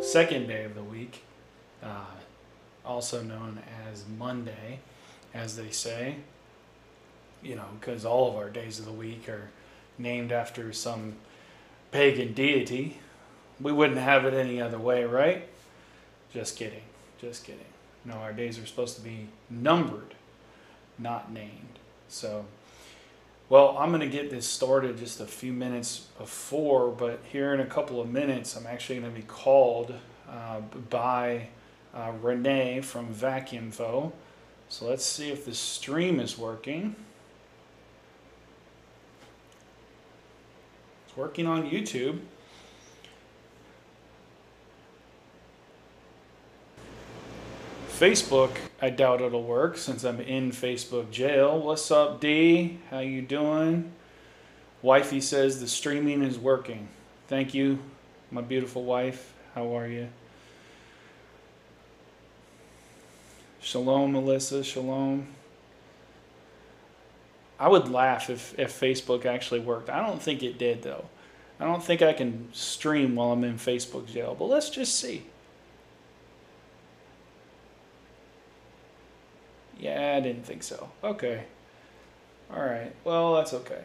second day of the week, uh, also known as Monday, as they say. You know, because all of our days of the week are named after some pagan deity. We wouldn't have it any other way, right? Just kidding. Just kidding. No, our days are supposed to be numbered, not named. So, well, I'm going to get this started just a few minutes before, but here in a couple of minutes, I'm actually going to be called uh, by uh, Renee from VacInfo. So let's see if the stream is working. It's working on YouTube. Facebook, I doubt it'll work since I'm in Facebook jail. What's up, D? How you doing? Wifey says the streaming is working. Thank you, my beautiful wife. How are you? Shalom, Melissa. Shalom. I would laugh if, if Facebook actually worked. I don't think it did, though. I don't think I can stream while I'm in Facebook jail, but let's just see. Yeah, I didn't think so. Okay. All right. Well, that's okay.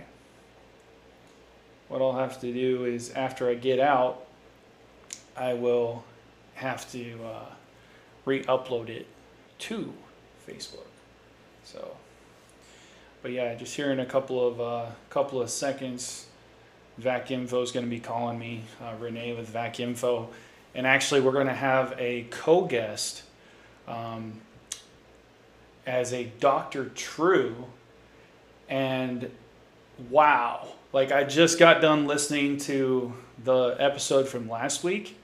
What I'll have to do is after I get out, I will have to uh, re-upload it to Facebook. So, but yeah, just here in a couple of uh, couple of seconds, VacInfo is going to be calling me, uh, Renee with VacInfo, and actually we're going to have a co-guest. Um, as a Dr. True, and wow, like I just got done listening to the episode from last week,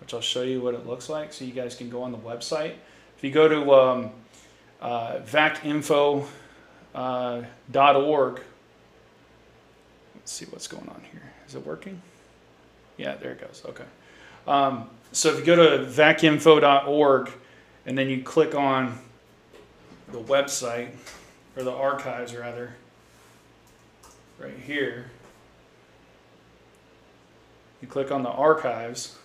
which I'll show you what it looks like so you guys can go on the website. If you go to um, uh, vacinfo.org, uh, let's see what's going on here. Is it working? Yeah, there it goes. Okay. Um, so if you go to vacinfo.org and then you click on the website, or the archives rather, right here. You click on the archives,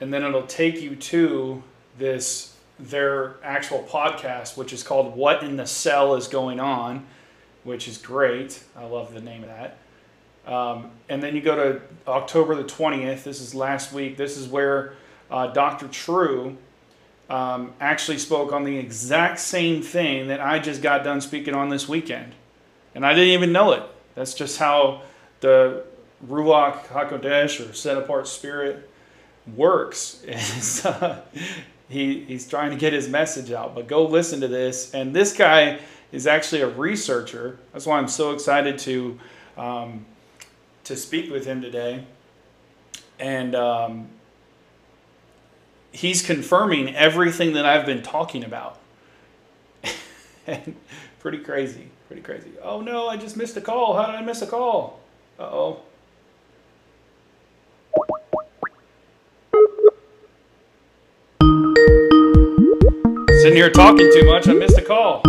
and then it'll take you to this their actual podcast, which is called "What in the Cell is Going On," which is great. I love the name of that. Um, and then you go to October the twentieth. This is last week. This is where uh, Dr. True um, actually spoke on the exact same thing that I just got done speaking on this weekend. And I didn't even know it. That's just how the Ruach HaKodesh or set apart spirit works. uh, he, he's trying to get his message out. But go listen to this. And this guy is actually a researcher. That's why I'm so excited to, um, to speak with him today. And um, he's confirming everything that I've been talking about. and pretty crazy, pretty crazy. Oh no, I just missed a call. How did I miss a call? Uh oh. Sitting here talking too much, I missed a call.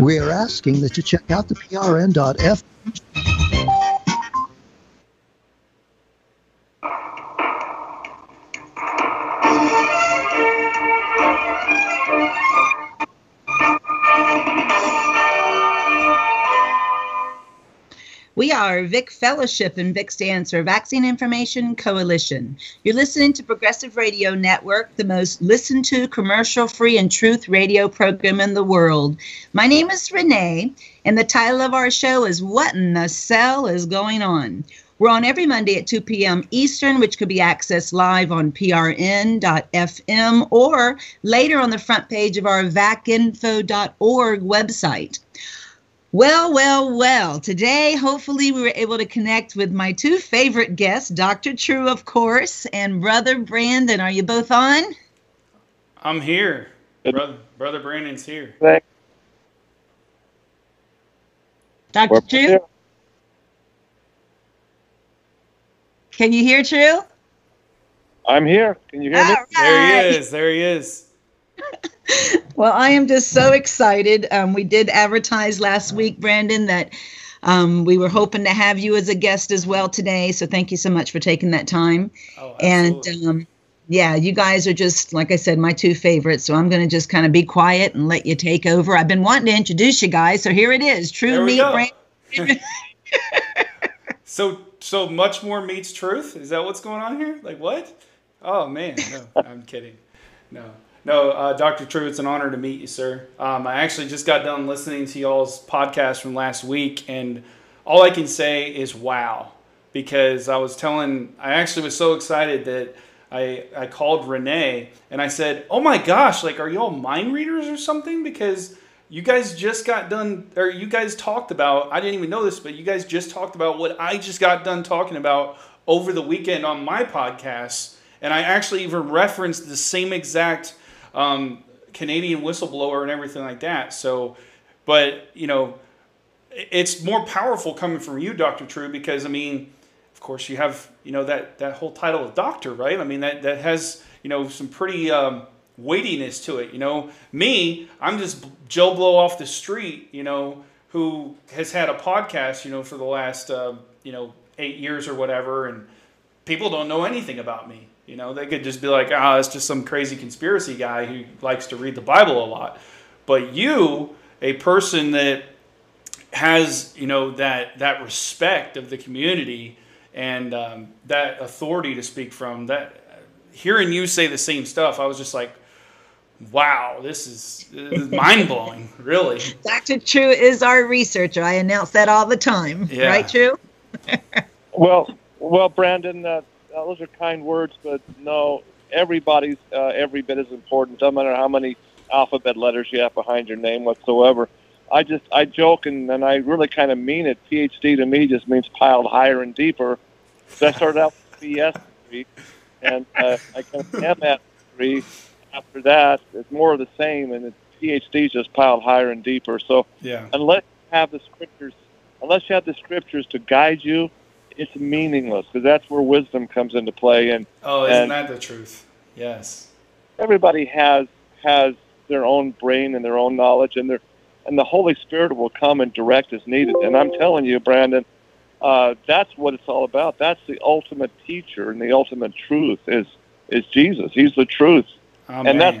We are asking that you check out the prn.f Are Vic Fellowship, and Vic stands for Vaccine Information Coalition. You're listening to Progressive Radio Network, the most listened to commercial free and truth radio program in the world. My name is Renee, and the title of our show is What in the Cell is Going On? We're on every Monday at 2 p.m. Eastern, which could be accessed live on prn.fm or later on the front page of our vacinfo.org website. Well, well, well. Today, hopefully, we were able to connect with my two favorite guests, Dr. True, of course, and Brother Brandon. Are you both on? I'm here. Brother, Brother Brandon's here. Thank- Dr. we're True, here. can you hear True? I'm here. Can you hear me? All There he is. There he is. Well, I am just so excited. Um, we did advertise last week, Brandon, that um, we were hoping to have you as a guest as well today. So thank you so much for taking that time. Oh, And um, yeah, you guys are just, like I said, my two favorites. So I'm going to just kind of be quiet and let you take over. I've been wanting to introduce you guys. So here it is True Meat. Brandon. So so much more meets truth. Is that what's going on here? Like what? Oh man, no, I'm kidding. No, no, uh, Dr. True, it's an honor to meet you, sir. Um, I actually just got done listening to y'all's podcast from last week, and all I can say is wow, because I was telling, I actually was so excited that. I, I called Renee and I said, "Oh my gosh, like are y'all mind readers or something? Because you guys just got done, or you guys talked about. I didn't even know this, but you guys just talked about what I just got done talking about over the weekend on my podcast, and I actually even referenced the same exact um, Canadian whistleblower and everything like that. So, but you know, it's more powerful coming from you, Doctor True, because I mean, of course, you have you know that that whole title of doctor, right? I mean, that that has you know some pretty um, weightiness to it. You know, me, I'm just Joe Blow off the street, you know, who has had a podcast, you know, for the last uh, you know eight years or whatever, and people don't know anything about me. You know, they could just be like, ah, it's just some crazy conspiracy guy who likes to read the Bible a lot. But you, a person that has you know that that respect of the community and um, that authority to speak from that hearing you say the same stuff i was just like wow this is, is mind-blowing really Dr. True is our researcher. I announce that all the time. Yeah. Right, True? Well, well, Brandon, uh, those are kind words, but no, everybody's uh, every bit as important. No matter how many alphabet letters you have behind your name whatsoever. I just I joke and, and I really kind of mean it. PhD to me just means piled higher and deeper. So I started out with BS degree, and uh, I got an MS degree. After that, it's more of the same, and PhD is just piled higher and deeper. So yeah unless you have the scriptures, unless you have the scriptures to guide you, it's meaningless because that's where wisdom comes into play. And oh isn't And- that the truth yes everybody has has their own brain and their own knowledge, and their and the Holy Spirit will come and direct as needed. And I'm telling you, Brandon, uh, that's what it's all about. That's the ultimate teacher and the ultimate truth is is Jesus. He's the truth. oh, And that's-.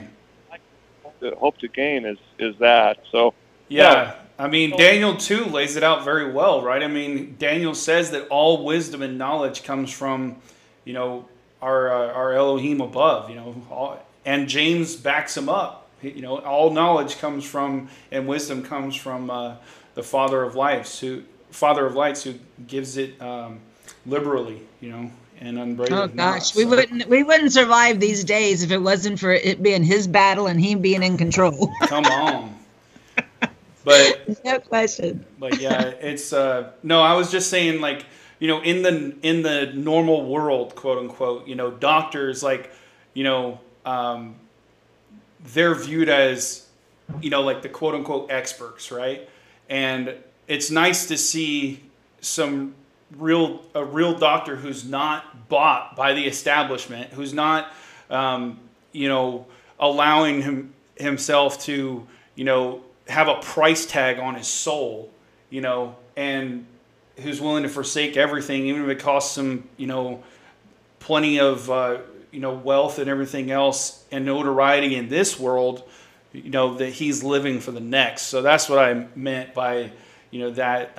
The hope to gain is is that. So Yeah. I mean, Daniel 2 lays it out very well, right? I mean, Daniel says that all wisdom and knowledge comes from, you know, our, uh, our Elohim above, you know, all, and James backs him up. He- You know, all knowledge comes from, and wisdom comes from uh, the Father of lights, who, Father of lights, who gives it um, liberally, you know, and unbraided. Oh not. gosh, we wouldn't we wouldn't survive these days if it wasn't for it being his battle and he being in control. Come on. But no question. but yeah, it's uh no, I was just saying like, you know, in the in the normal world, quote unquote, you know, doctors like, you know, um they're viewed as, you know, like the quote unquote experts, right? And it's nice to see some real a real doctor who's not bought by the establishment, who's not um, you know, allowing him himself to, you know, have a price tag on his soul, you know, and who's willing to forsake everything, even if it costs him, you know, plenty of, uh, you know, wealth and everything else and notoriety in this world, you know, that he's living for the next. So that's what I meant by, you know, that,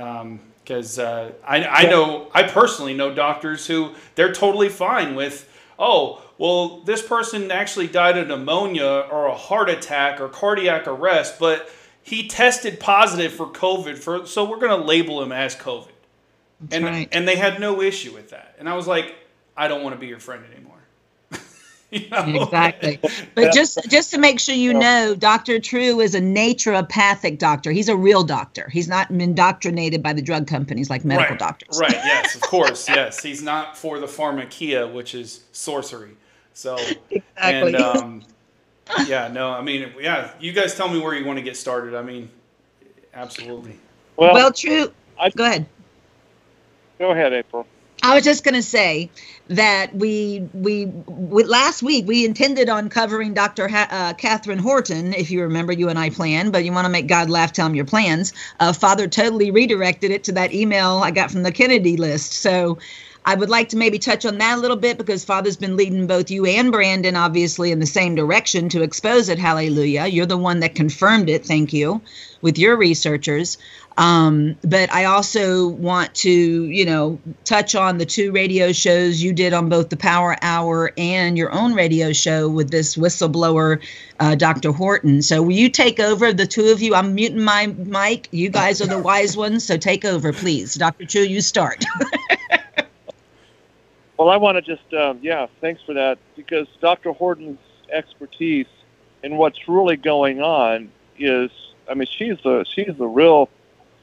because uh, I, I know, I personally know doctors who they're totally fine with, oh, well, this person actually died of pneumonia or a heart attack or cardiac arrest, but he tested positive for COVID, for, so we're going to label him as COVID. That's and, right. and they had no issue with that. And I was like, I don't want to be your friend anymore. You know? Exactly. But just just to make sure you know, Dr. True is a naturopathic doctor. He's a real doctor. He's not indoctrinated by the drug companies like medical right, doctors. Right, yes, of course, yes. He's not for the pharmakia, which is sorcery. So, Exactly. and um, yeah, no, I mean, yeah, you guys tell me where you want to get started. I mean, absolutely. Well, Well, true. I- Go ahead. go ahead, April. I was just going to say that we, we we last week we intended on covering Dr. Ha- uh, Katherine Horton, if you remember, you and I planned, but you want to make God laugh, tell him your plans. Uh, Father totally redirected it to that email I got from the Kennedy list. So I would like to maybe touch on that a little bit because Father's been leading both you and Brandon, obviously, in the same direction to expose it. Hallelujah. You're the one that confirmed it. Thank you with your researchers. Um, but I also want to, you know, touch on the two radio shows you did on both the Power Hour and your own radio show with this whistleblower, uh, Dr. Horton. So will you take over, the two of you? I'm muting my mic. You guys are the wise ones, so take over, please. Dr. True, you start. Well, I want to just, um, yeah, thanks for that because Dr. Horton's expertise in what's really going on is, I mean, she's the she's the real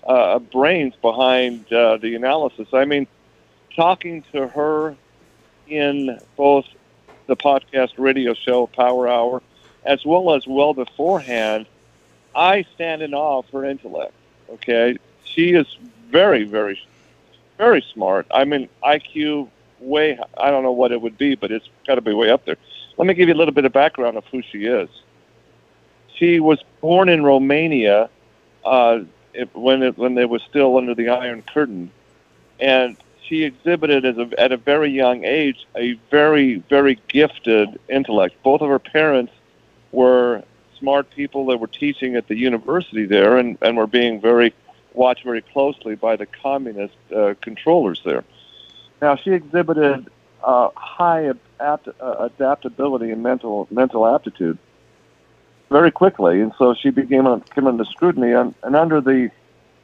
uh, brains behind uh, the analysis. I mean, talking to her in both the podcast radio show Power Hour, as well as well beforehand, I stand in awe of her intellect. Okay, she is very, very, very smart. I mean, IQ way I don't know what it would be, but it's got to be way up there. Let me give you a little bit of background of who she is. She was born in Romania uh, it, when it, when they were still under the Iron Curtain, and she exhibited as a, at a very young age a very very gifted intellect. Both of her parents were smart people that were teaching at the university there, and, and were being very watched very closely by the communist uh, controllers there. Now, she exhibited uh, high adapt- uh, adaptability and mental mental aptitude very quickly, and so she became came under scrutiny. And, and under the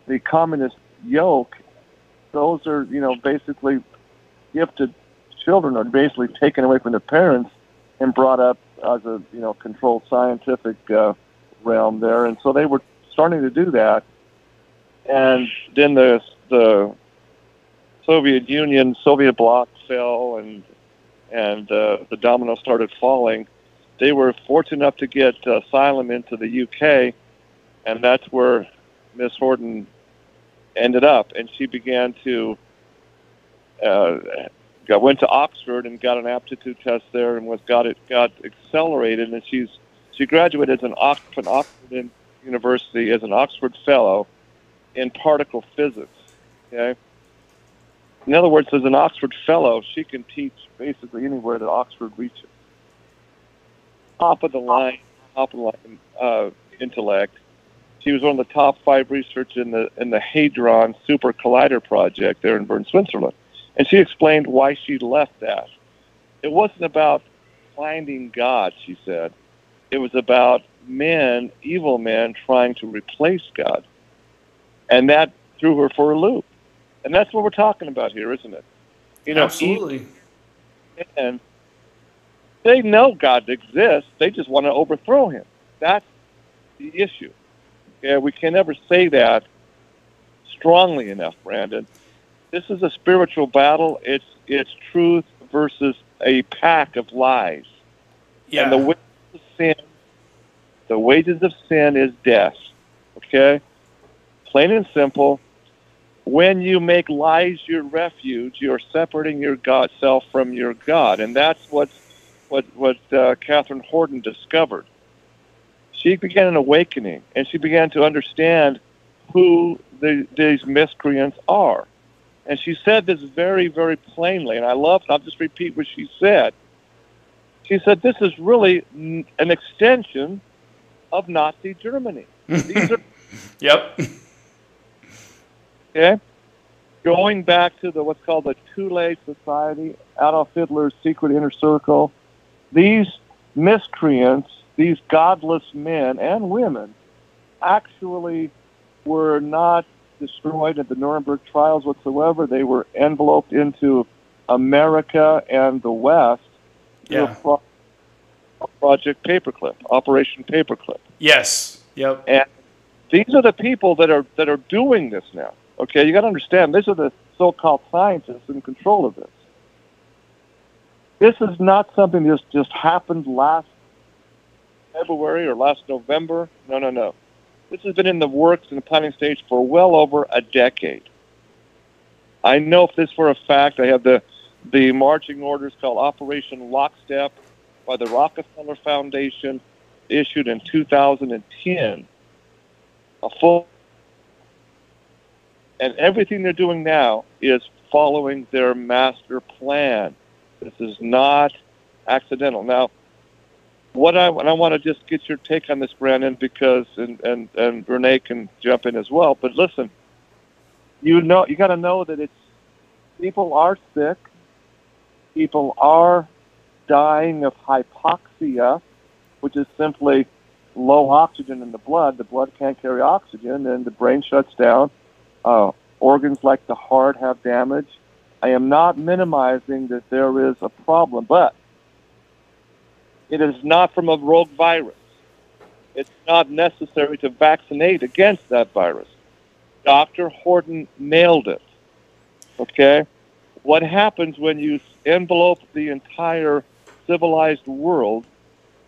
the communist yoke, those are you know basically gifted children are basically taken away from their parents and brought up as a you know controlled scientific uh, realm there, and so they were starting to do that. And then the the Soviet Union, Soviet bloc fell, and and uh, the dominoes started falling. They were fortunate enough to get uh, asylum into the UK, and that's where Miss Horton ended up. And she began to uh, got went to Oxford and got an aptitude test there, and was got it got accelerated. And she's she graduated as an Oxford, Oxford University as an Oxford Fellow in particle physics. Okay. In other words, as an Oxford Fellow, she can teach basically anywhere that Oxford reaches. Top of the line, top of the line uh, intellect. She was one of the top five researchers in the in the Hadron Super Collider project there in Bern, Switzerland, and she explained why she left that. It wasn't about finding God, she said. It was about men, evil men, trying to replace God, and that threw her for a loop. And that's what we're talking about here, isn't it? You know, absolutely. and they know God exists. They just want to overthrow him. That's the issue. Yeah, we can never say that strongly enough, Brandon. This is a spiritual battle. It's it's truth versus a pack of lies. Yeah. And the wages of sin, the wages of sin is death. Okay, plain and simple. When you make lies your refuge, you're separating your God self from your God, and that's what what what uh, Katherine Horton discovered. She began an awakening, and she began to understand who the, these miscreants are. And she said this very, very plainly, and I love. I'll just repeat what she said. She said, "This is really an extension of Nazi Germany. These are Yep. Okay. Going back to the what's called the Thule Society, Adolf Hitler's secret inner circle. These miscreants, these godless men and women, actually were not destroyed at the Nuremberg trials whatsoever. They were enveloped into America and the West Yeah. pro- Project Paperclip, Operation Paperclip. Yes. Yep. And these are the people that are that are doing this now. Okay, you got to understand. These are the so-called scientists in control of this. This is not something that just happened last February or last November. No, no, no. This has been in the works in the planning stage for well over a decade. I know if this for a fact. I have the the marching orders called Operation Lockstep by the Rockefeller Foundation, issued in 2010. A full and everything they're doing now is following their master plan. This is not accidental. Now, what I, and I want to just get your take on this, Brandon, because and, and, and Renee can jump in as well. But listen, you know you got to know that it's people are sick, people are dying of hypoxia, which is simply low oxygen in the blood. The blood can't carry oxygen, and the brain shuts down. Uh, organs like the heart have damage. I am not minimizing that there is a problem, but it is not from a rogue virus. It's not necessary to vaccinate against that virus. Dr. Horton nailed it. Okay? What happens when you envelope the entire civilized world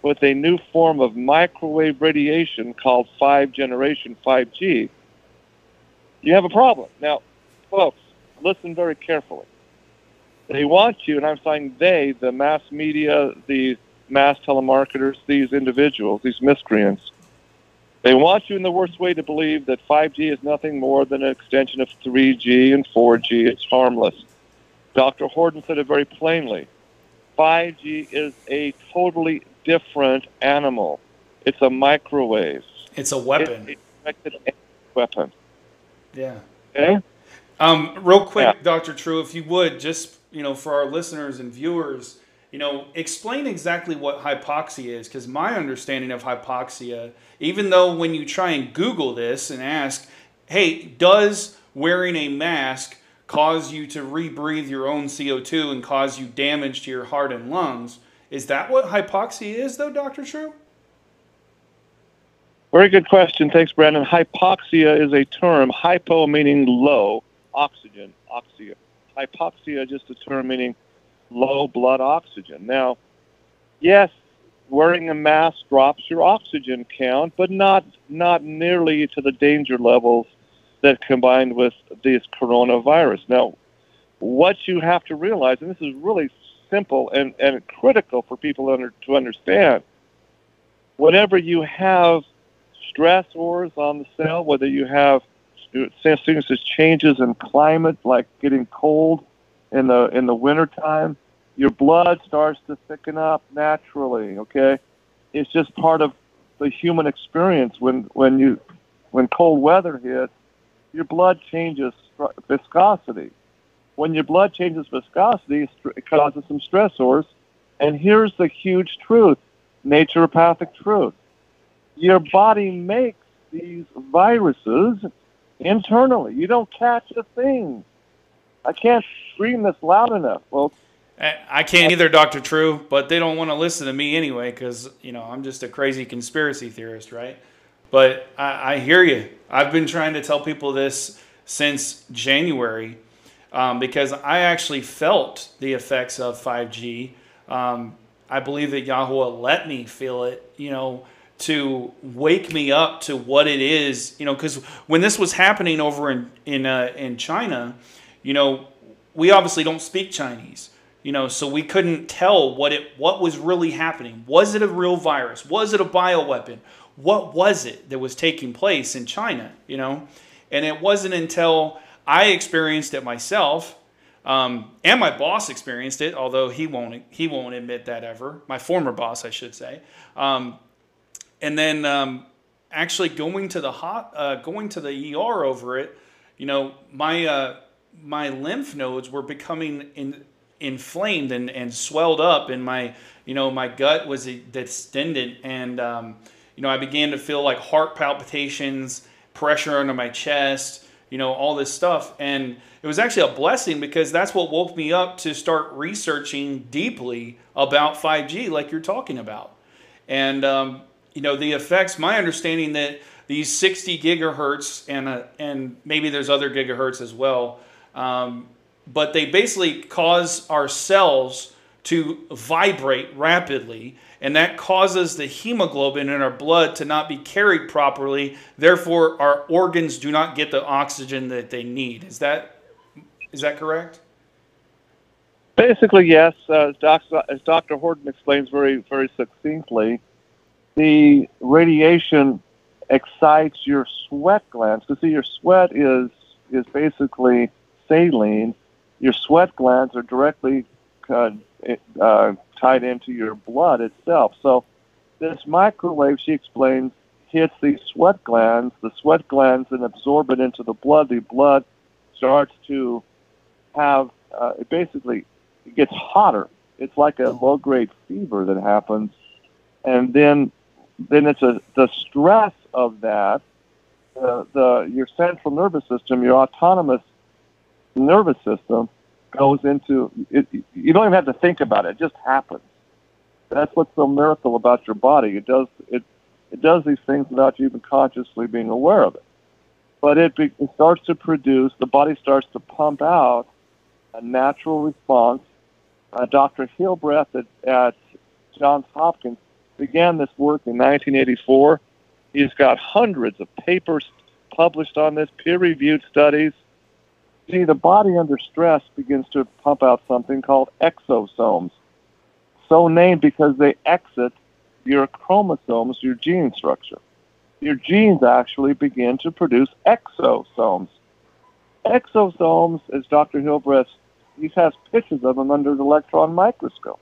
with a new form of microwave radiation called 5 generation 5G? You have a problem. Now, folks, listen very carefully. They want you, and I'm saying they, the mass media, the mass telemarketers, these individuals, these miscreants, they want you in the worst way to believe that 5G is nothing more than an extension of 3G and 4G. It's harmless. Dr. Horton said it very plainly. 5G is a totally different animal. It's a microwave. It's a weapon. It's a weapon. Yeah. Okay. Um, real quick, Yeah. Dr. True, if you would, just you know, for our listeners and viewers, you know, explain exactly what hypoxia is, because my understanding of hypoxia, even though when you try and Google this and ask, hey, does wearing a mask cause you to rebreathe your own CO2 and cause you damage to your heart and lungs? Is that what hypoxia is, though, Dr. True? Very good question. Thanks, Brandon. Hypoxia is a term. Hypo meaning low, oxygen, oxia. Hypoxia just a term meaning low blood oxygen. Now, yes, wearing a mask drops your oxygen count, but not not nearly to the danger levels that combined with this coronavirus. Now, what you have to realize, and this is really simple and, and critical for people under, to understand, whenever you have stressors on the cell, whether you have things as changes in climate, like getting cold in the in the wintertime, your blood starts to thicken up naturally. Okay, it's just part of the human experience. When when you when cold weather hits, your blood changes viscosity. When your blood changes viscosity, it causes some stressors. And here's the huge truth, naturopathic truth your body makes these viruses internally. You don't catch a thing. I can't scream this loud enough, folks. I can't either, Dr. True, but they don't want to listen to me anyway because, you know, I'm just a crazy conspiracy theorist, right? But I, I hear you. I've been trying to tell people this since January um, because I actually felt the effects of 5G. Um, I believe that Yahweh let me feel it, you know, to wake me up to what it is, you know, because when this was happening over in in uh, in China, you know, we obviously don't speak Chinese, you know, so we couldn't tell what it what was really happening. Was it a real virus? Was it a bioweapon? What was it that was taking place in China? You know, and it wasn't until I experienced it myself, um, and my boss experienced it, although he won't he won't admit that ever. My former boss, I should say. Um, and then um, actually going to the hot, uh, going to the ER over it, you know, my uh, my lymph nodes were becoming in, inflamed and, and swelled up, and my you know my gut was distended, and um, you know I began to feel like heart palpitations, pressure under my chest, you know all this stuff, and it was actually a blessing because that's what woke me up to start researching deeply about 5G, like you're talking about, and um, you know the effects. My understanding that these 60 gigahertz and uh, and maybe there's other gigahertz as well, um, but they basically cause our cells to vibrate rapidly, and that causes the hemoglobin in our blood to not be carried properly. Therefore, our organs do not get the oxygen that they need. Is that is that correct? Basically, yes. Uh, as, Doc, as Dr. Horton explains very, very succinctly, the radiation excites your sweat glands. Because see, your sweat is is basically saline. Your sweat glands are directly uh, uh, tied into your blood itself. So this microwave, she explains, hits these sweat glands. The sweat glands then absorb it into the blood. The blood starts to have uh, it basically it gets hotter. It's like a low grade fever that happens, and then then it's a the stress of that. Uh, the your central nervous system, your autonomous nervous system, goes into it. You don't even have to think about it; it just happens. That's what's so miracle about your body. It does it. It does these things without you even consciously being aware of it. But it, be, it starts to produce. The body starts to pump out a natural response. Uh, Dr. Hildreth at, at Johns Hopkins began this work in 1984. He's got hundreds of papers published on this, peer-reviewed studies. See, the body under stress begins to pump out something called exosomes, so named because they exit your chromosomes, your gene structure. Your genes actually begin to produce exosomes. Exosomes, as Dr. Hildreth, he has pictures of them under the electron microscope.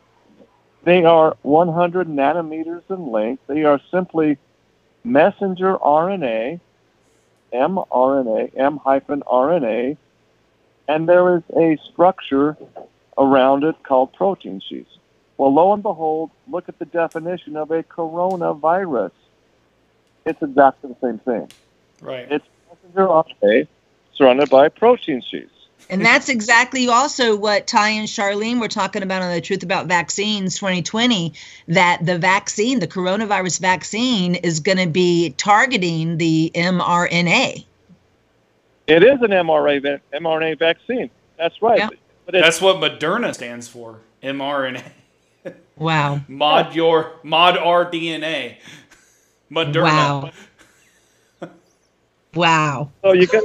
They are 100 nanometers in length. They are simply messenger RNA, mRNA, M hyphen RNA, and there is a structure around it called protein sheets. Well, lo and behold, look at the definition of a coronavirus. It's exactly the same thing. Right. It's messenger RNA surrounded by protein sheets. And that's exactly also what Ty and Charlene were talking about on the Truth About Vaccines 2020 that the vaccine, the coronavirus vaccine, is going to be targeting the mRNA. It is an mRNA, mRNA vaccine. That's right. Yeah. But it's, That's what Moderna stands for. mRNA. Wow. Mod your mod R DNA. Moderna. Wow. Wow. so you got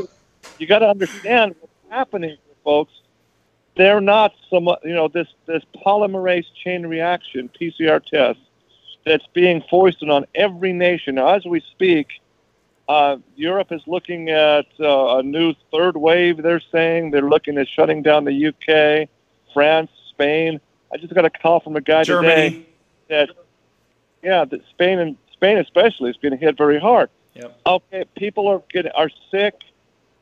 you got to understand what's happening, folks. They're not so much, you know, this this polymerase chain reaction PCR test that's being foisted on every nation. Now, as we speak, uh, Europe is looking at uh, a new third wave. They're saying they're looking at shutting down the UK, France, Spain. I just got a call from a guy today that, yeah, that Spain and Spain especially is being hit very hard. Yep. Okay, people are getting are sick.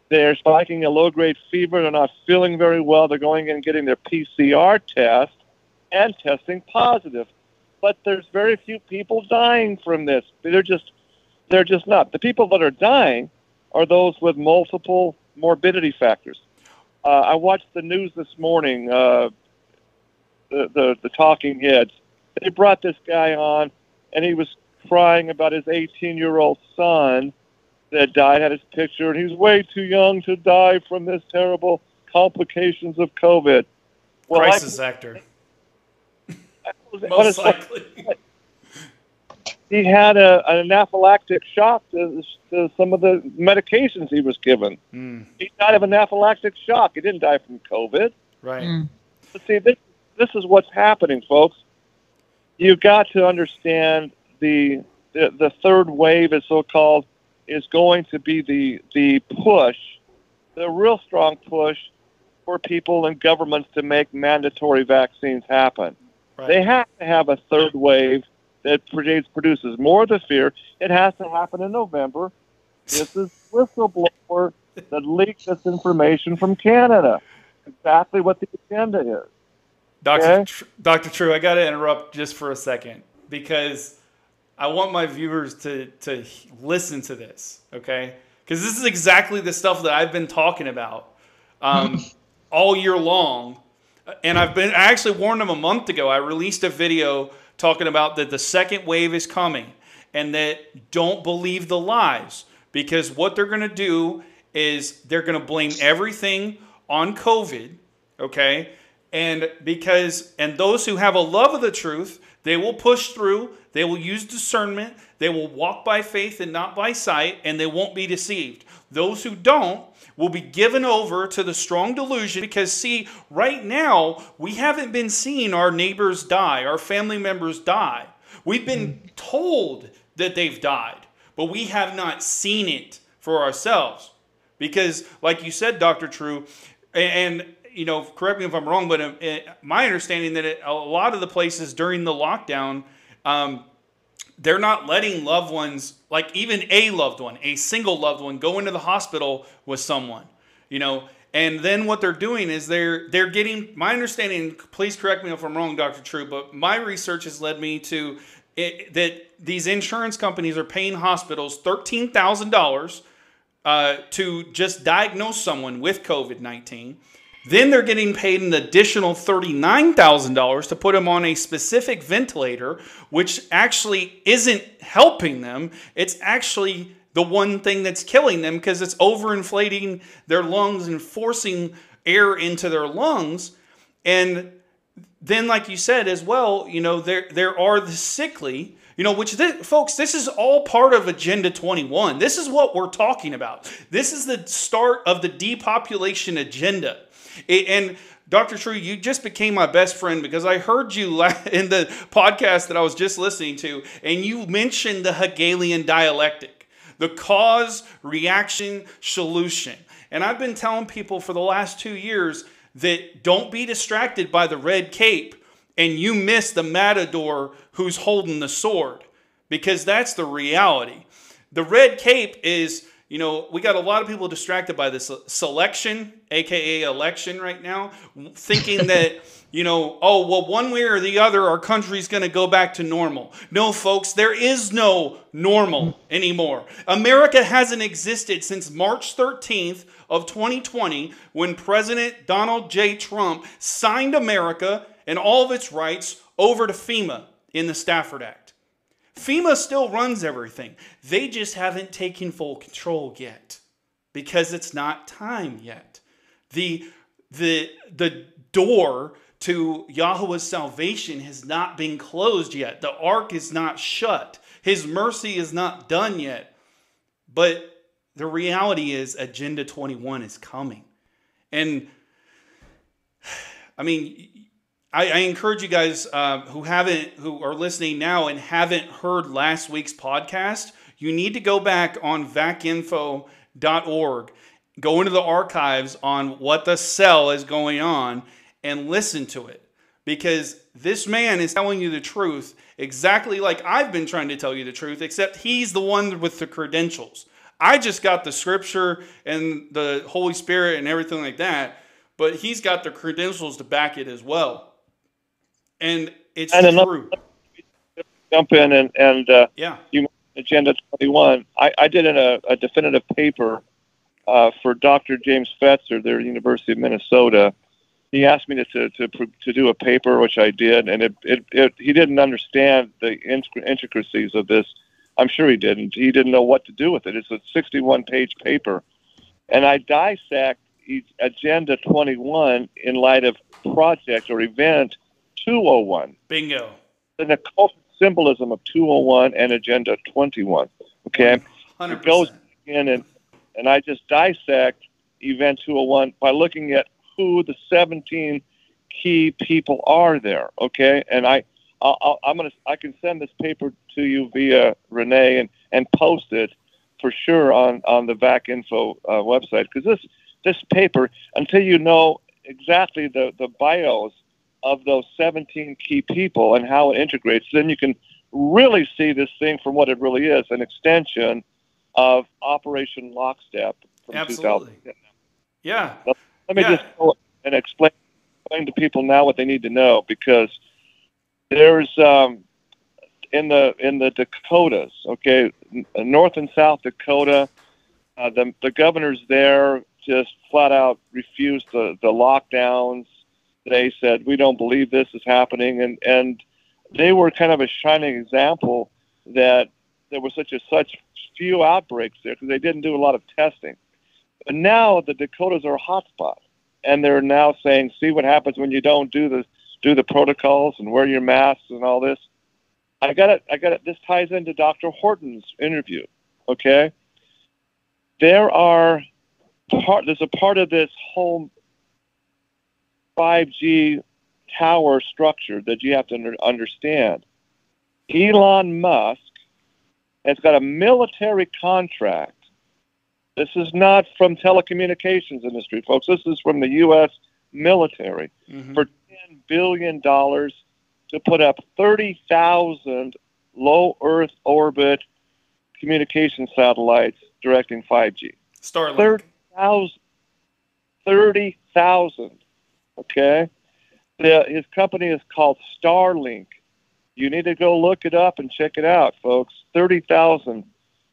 They're spiking a low grade fever. They're not feeling very well. They're going in and getting their PCR test and testing positive. But there's very few people dying from this. They're just they're just not. The people that are dying are those with multiple morbidity factors. Uh, I watched the news this morning. Uh, the, the the talking heads. They brought this guy on, and he was crying about his 18 year old son that died. Had his picture, and he's way too young to die from this terrible complications of COVID. Well, I- Crisis actor. I was- Most honestly, likely. he had a, an anaphylactic shock to, to some of the medications he was given. Mm, He died of anaphylactic shock. He didn't die from COVID. right. Mm. But see, this this is what's happening, folks. You've got to understand the the, the third wave, is so called, is going to be the the push, the real strong push for people and governments to make mandatory vaccines happen. Right. They have to have a third wave that produces produces more of the fear. It has to happen in November. This is whistleblower that leaked this information from Canada. Exactly what the agenda is. Dr. Okay. Tr- Dr. True, I got to interrupt just for a second because I want my viewers to, to listen to this, okay? Because this is exactly the stuff that I've been talking about um, all year long. And I've been, I actually warned them a month ago. I released a video talking about that the second wave is coming and that don't believe the lies because what they're going to do is they're going to blame everything on COVID, okay? And because, and those who have a love of the truth, they will push through, they will use discernment, they will walk by faith and not by sight, and they won't be deceived. Those who don't will be given over to the strong delusion because, see, right now, we haven't been seeing our neighbors die, our family members die. We've been hmm. told that they've died, but we have not seen it for ourselves. Because, like you said, Dr. True, and you know, correct me if I'm wrong, but uh, my understanding that it, a lot of the places during the lockdown, um, they're not letting loved ones, like even a loved one, a single loved one, go into the hospital with someone, you know. And then what they're doing is they're they're getting. My understanding, please correct me if I'm wrong, Dr. True, but my research has led me to it, that these insurance companies are paying hospitals thirteen thousand uh, dollars to just diagnose someone with COVID nineteen then they're getting paid an additional $39,000 to put them on a specific ventilator, which actually isn't helping them. It's actually the one thing that's killing them because it's overinflating their lungs and forcing air into their lungs. And then, like you said as well, you know, there, there are the sickly, you know, which, this, folks, this is all part of Agenda 21. This is what we're talking about. This is the start of the depopulation agenda. And Dr. True, you just became my best friend because I heard you in the podcast that I was just listening to, and you mentioned the Hegelian dialectic, the cause, reaction, solution. And I've been telling people for the last two years that don't be distracted by the red cape and you miss the matador who's holding the sword because that's the reality. The red cape is you know, we got a lot of people distracted by this selection, aka election, right now, thinking that, you know, oh, well, one way or the other, our country's going to go back to normal. No, folks, there is no normal anymore. America hasn't existed since March 13th of 2020 when President Donald J. Trump signed America and all of its rights over to FEMA in the Stafford Act. FEMA still runs everything. They just haven't taken full control yet because it's not time yet. The, the, the door to Yahweh's salvation has not been closed yet. The ark is not shut. His mercy is not done yet. But the reality is, Agenda 21 is coming. And I mean, I, I encourage you guys uh, who haven't, who are listening now and haven't heard last week's podcast, you need to go back on vacinfo.org, go into the archives on what the cell is going on, and listen to it. Because this man is telling you the truth exactly like I've been trying to tell you the truth, except he's the one with the credentials. I just got the scripture and the Holy Spirit and everything like that, but he's got the credentials to back it as well and it's and true. Jump in and and uh, yeah, you Agenda 21. I, I did in a, a definitive paper uh, for Dr. James Fetzer, there at the University of Minnesota. He asked me to, to, to, to do a paper, which I did, and it, it, it he didn't understand the intricacies of this. I'm sure he didn't. He didn't know what to do with it. It's a 61 page paper. And I dissect Agenda 21 in light of project or event 201. Bingo. And the cult symbolism of 201 and Agenda 21. Okay? 100%. It goes in and, and I just dissect Event 201 by looking at who the 17 key people are there. Okay? And I, I'll, I'm gonna, I can send this paper to you via Renee and, and post it for sure on, on the VAC info uh, website because this, this paper, until you know exactly the, the bios of those 17 key people and how it integrates, then you can really see this thing from what it really is an extension of Operation Lockstep from Absolutely. 2000. Yeah. Let, let me yeah. just go and explain, explain to people now what they need to know because there's um, in the in the Dakotas, okay, North and South Dakota, uh, the the governors there just flat out refused the the lockdowns they said we don't believe this is happening, and and they were kind of a shining example that there was such a such few outbreaks there because they didn't do a lot of testing. But now the Dakotas are a hotspot. and they're now saying, "See what happens when you don't do the do the protocols and wear your masks and all this." I got it. I got it. This ties into Dr. Horton's interview. Okay, there are part. There's a part of this whole 5G tower structure that you have to under, understand. Elon Musk has got a military contract. This is not from telecommunications industry, folks. This is from the U.S. military Mhm. for ten billion dollars to put up thirty thousand low Earth orbit communication satellites directing 5G. Starlink. Thirty thousand. Thirty thousand. Okay. The, his company is called Starlink. You need to go look it up and check it out, folks. Thirty thousand,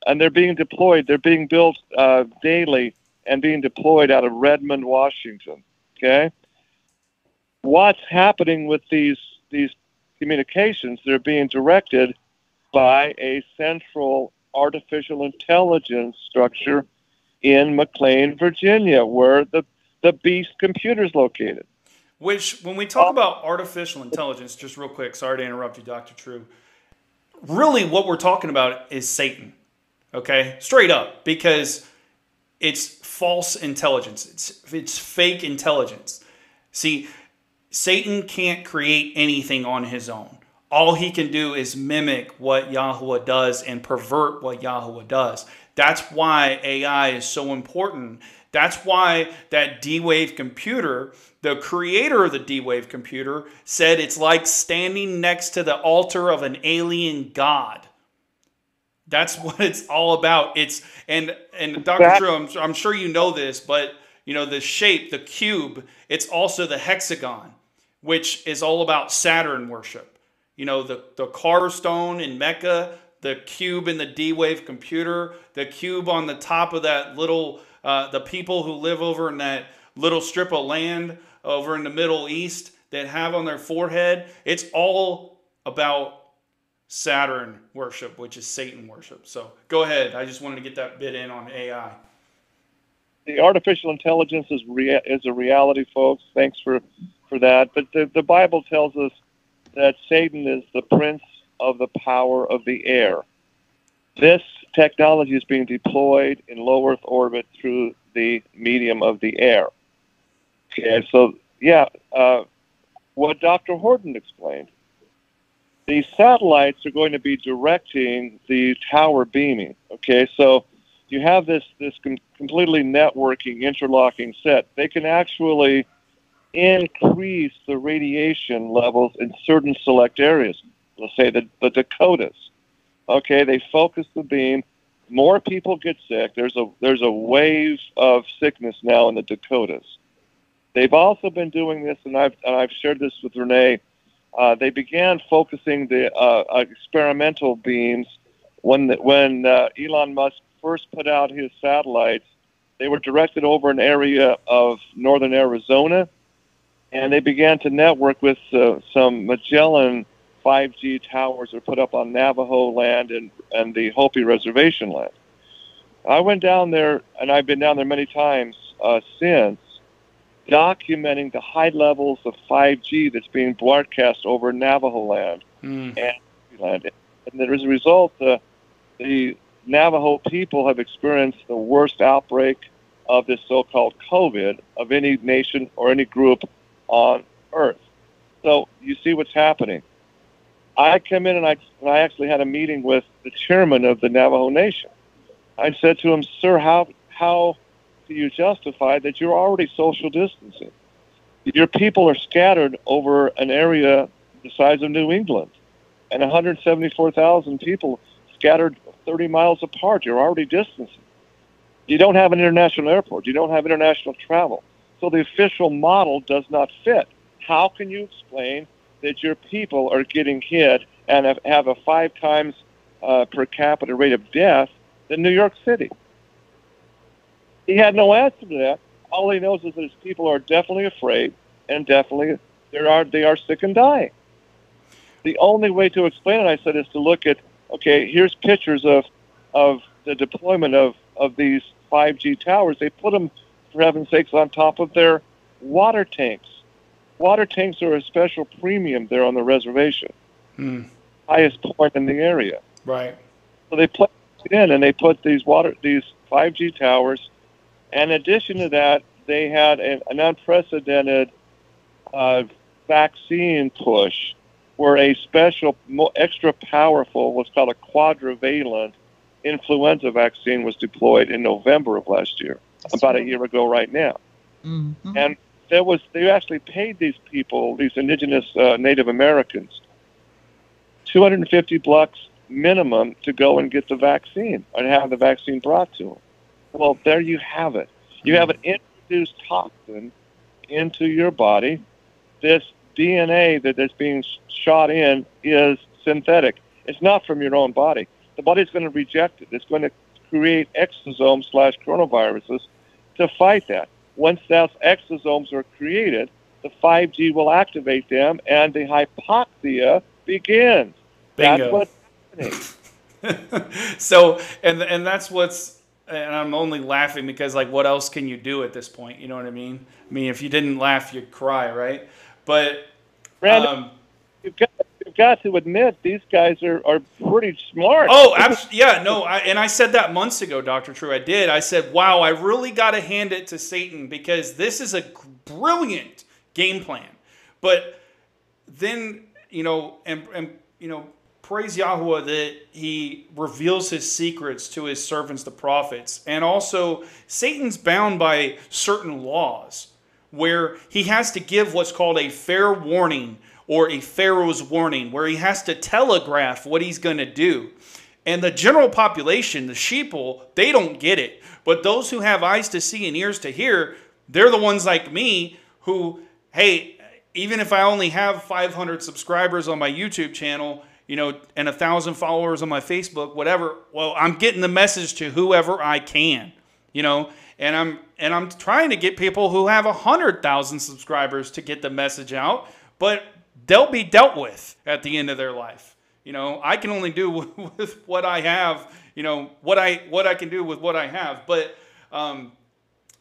and they're being deployed. They're being built uh, daily and being deployed out of Redmond, Washington. Okay. What's happening with these these communications? They're being directed by a central artificial intelligence structure in McLean, Virginia, where the the Beast computer is located. Which, when we talk about artificial intelligence, just real quick, sorry to interrupt you, Dr. True. Really, what we're talking about is Satan. Okay? Straight up. Because it's false intelligence, it's, it's fake intelligence. See, Satan can't create anything on his own. All he can do is mimic what Yahweh does and pervert what Yahweh does. That's why AI is so important. That's why that D Wave computer, the creator of the D Wave computer, said it's like standing next to the altar of an alien god. That's what it's all about. It's and and Dr. True, I'm, I'm sure you know this, but you know the shape, the cube. It's also the hexagon, which is all about Saturn worship. You know the the car stone in Mecca, the cube in the D Wave computer, the cube on the top of that little uh, the people who live over in that little strip of land over in the Middle East that have on their forehead. It's all about Saturn worship, which is Satan worship. So go ahead. I just wanted to get that bit in on AI. the artificial intelligence is rea- is a reality, folks. Thanks for for that. But the, the Bible tells us that Satan is the prince of the power of the air. This technology is being deployed in low Earth orbit through the medium of the air. Okay, so yeah, uh, what Dr. Horton explained. These satellites are going to be directing the tower beaming. Okay, so you have this this com- completely networking, interlocking set. They can actually increase the radiation levels in certain select areas. Let's say the, the Dakotas. Okay, they focus the beam. More people get sick. There's a there's a wave of sickness now in the Dakotas. They've also been doing this, and I've and I've shared this with Renee. Uh, they began focusing the uh, uh, experimental beams when the, when uh, Elon Musk first put out his satellites. They were directed over an area of northern Arizona, and they began to network with uh, some Magellan 5G towers are put up on Navajo land and, and the Hopi reservation land. I went down there, and I've been down there many times uh, since, documenting the high levels of 5G that's being broadcast over Navajo land Mm. and Hopi land. And as a result, uh, the Navajo people have experienced the worst outbreak of this so-called COVID of any nation or any group on Earth. So you see what's happening. I come in and I, and I actually had a meeting with the chairman of the Navajo Nation. I said to him, "Sir, how how do you justify that you're already social distancing? Your people are scattered over an area the size of New England, and 174,000 people scattered 30 miles apart. You're already distancing. You don't have an international airport. You don't have international travel. So the official model does not fit. How can you explain that your people are getting hit and have, have a five times uh, per capita rate of death than New York City? He had no answer to that. All he knows is that his people are definitely afraid and definitely they are they are sick and dying. The only way to explain it, I said, is to look at okay, here's pictures of of the deployment of of these 5G towers. They put them, for heaven's sakes, on top of their water tanks. Water tanks are a special premium there on the reservation, Hmm. highest point in the area. Right. So they put it in and they put these water these 5G towers. And in addition to that, they had an, an unprecedented uh, vaccine push where a special, mo- extra powerful, what's called a quadrivalent influenza vaccine was deployed in November of last year, about a year ago right now. Mhm. And there was they actually paid these people, these indigenous uh, Native Americans, 250 bucks minimum to go and get the vaccine and have the vaccine brought to them. Well, there you have it. You have an introduced toxin into your body. This DNA that is being shot in is synthetic. It's not from your own body. The body's going to reject it. It's going to create exosomes slash coronaviruses to fight that. Once those exosomes are created, the 5G will activate them and the hypoxia begins. That's Bingo. what's happening. so and and that's what's and I'm only laughing because like what else can you do at this point? You know what I mean? I mean if you didn't laugh you'd cry, right? But Brandon, um, you've, got, you've got to admit these guys are, are pretty smart. oh, abs- yeah, no, I, and I said that months ago, Doctor True. I did. I said, "Wow, I really got to hand it to Satan because this is a brilliant game plan." But then you know, and and you know, praise Yahweh that He reveals His secrets to His servants, the prophets, and also Satan's bound by certain laws where he has to give what's called a fair warning or a Pharaoh's warning, where he has to telegraph what he's going to do. And the general population, the sheeple, they don't get it. But those who have eyes to see and ears to hear, they're the ones like me who, hey, even if I only have 500 subscribers on my YouTube channel, you know, and a thousand followers on my Facebook, whatever, well, I'm getting the message to whoever I can, you know, and I'm and I'm trying to get people who have a hundred thousand subscribers to get the message out, but they'll be dealt with at the end of their life. You know, I can only do with what I have. You know what I what I can do with what I have, but. Um,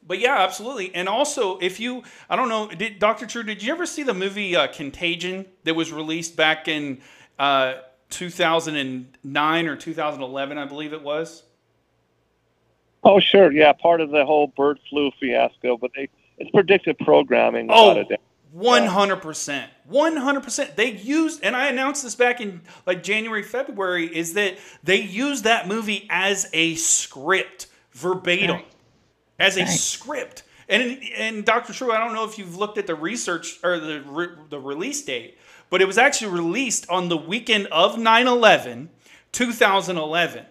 but yeah, absolutely. And also, if you, I don't know, did Dr. True, did you ever see the movie uh, Contagion that was released back in uh, 2009 or 2011, I believe it was? Oh, sure. Yeah, part of the whole bird flu fiasco, but they it's predictive programming. Oh, without a doubt. One hundred percent, one hundred percent. They used, and I announced this back in like January, February, is that they used that movie as a script, verbatim, Right. as a Right. script. And and Doctor True, I don't know if you've looked at the research or the re, the release date, but it was actually released on the weekend of 9/11, 2011,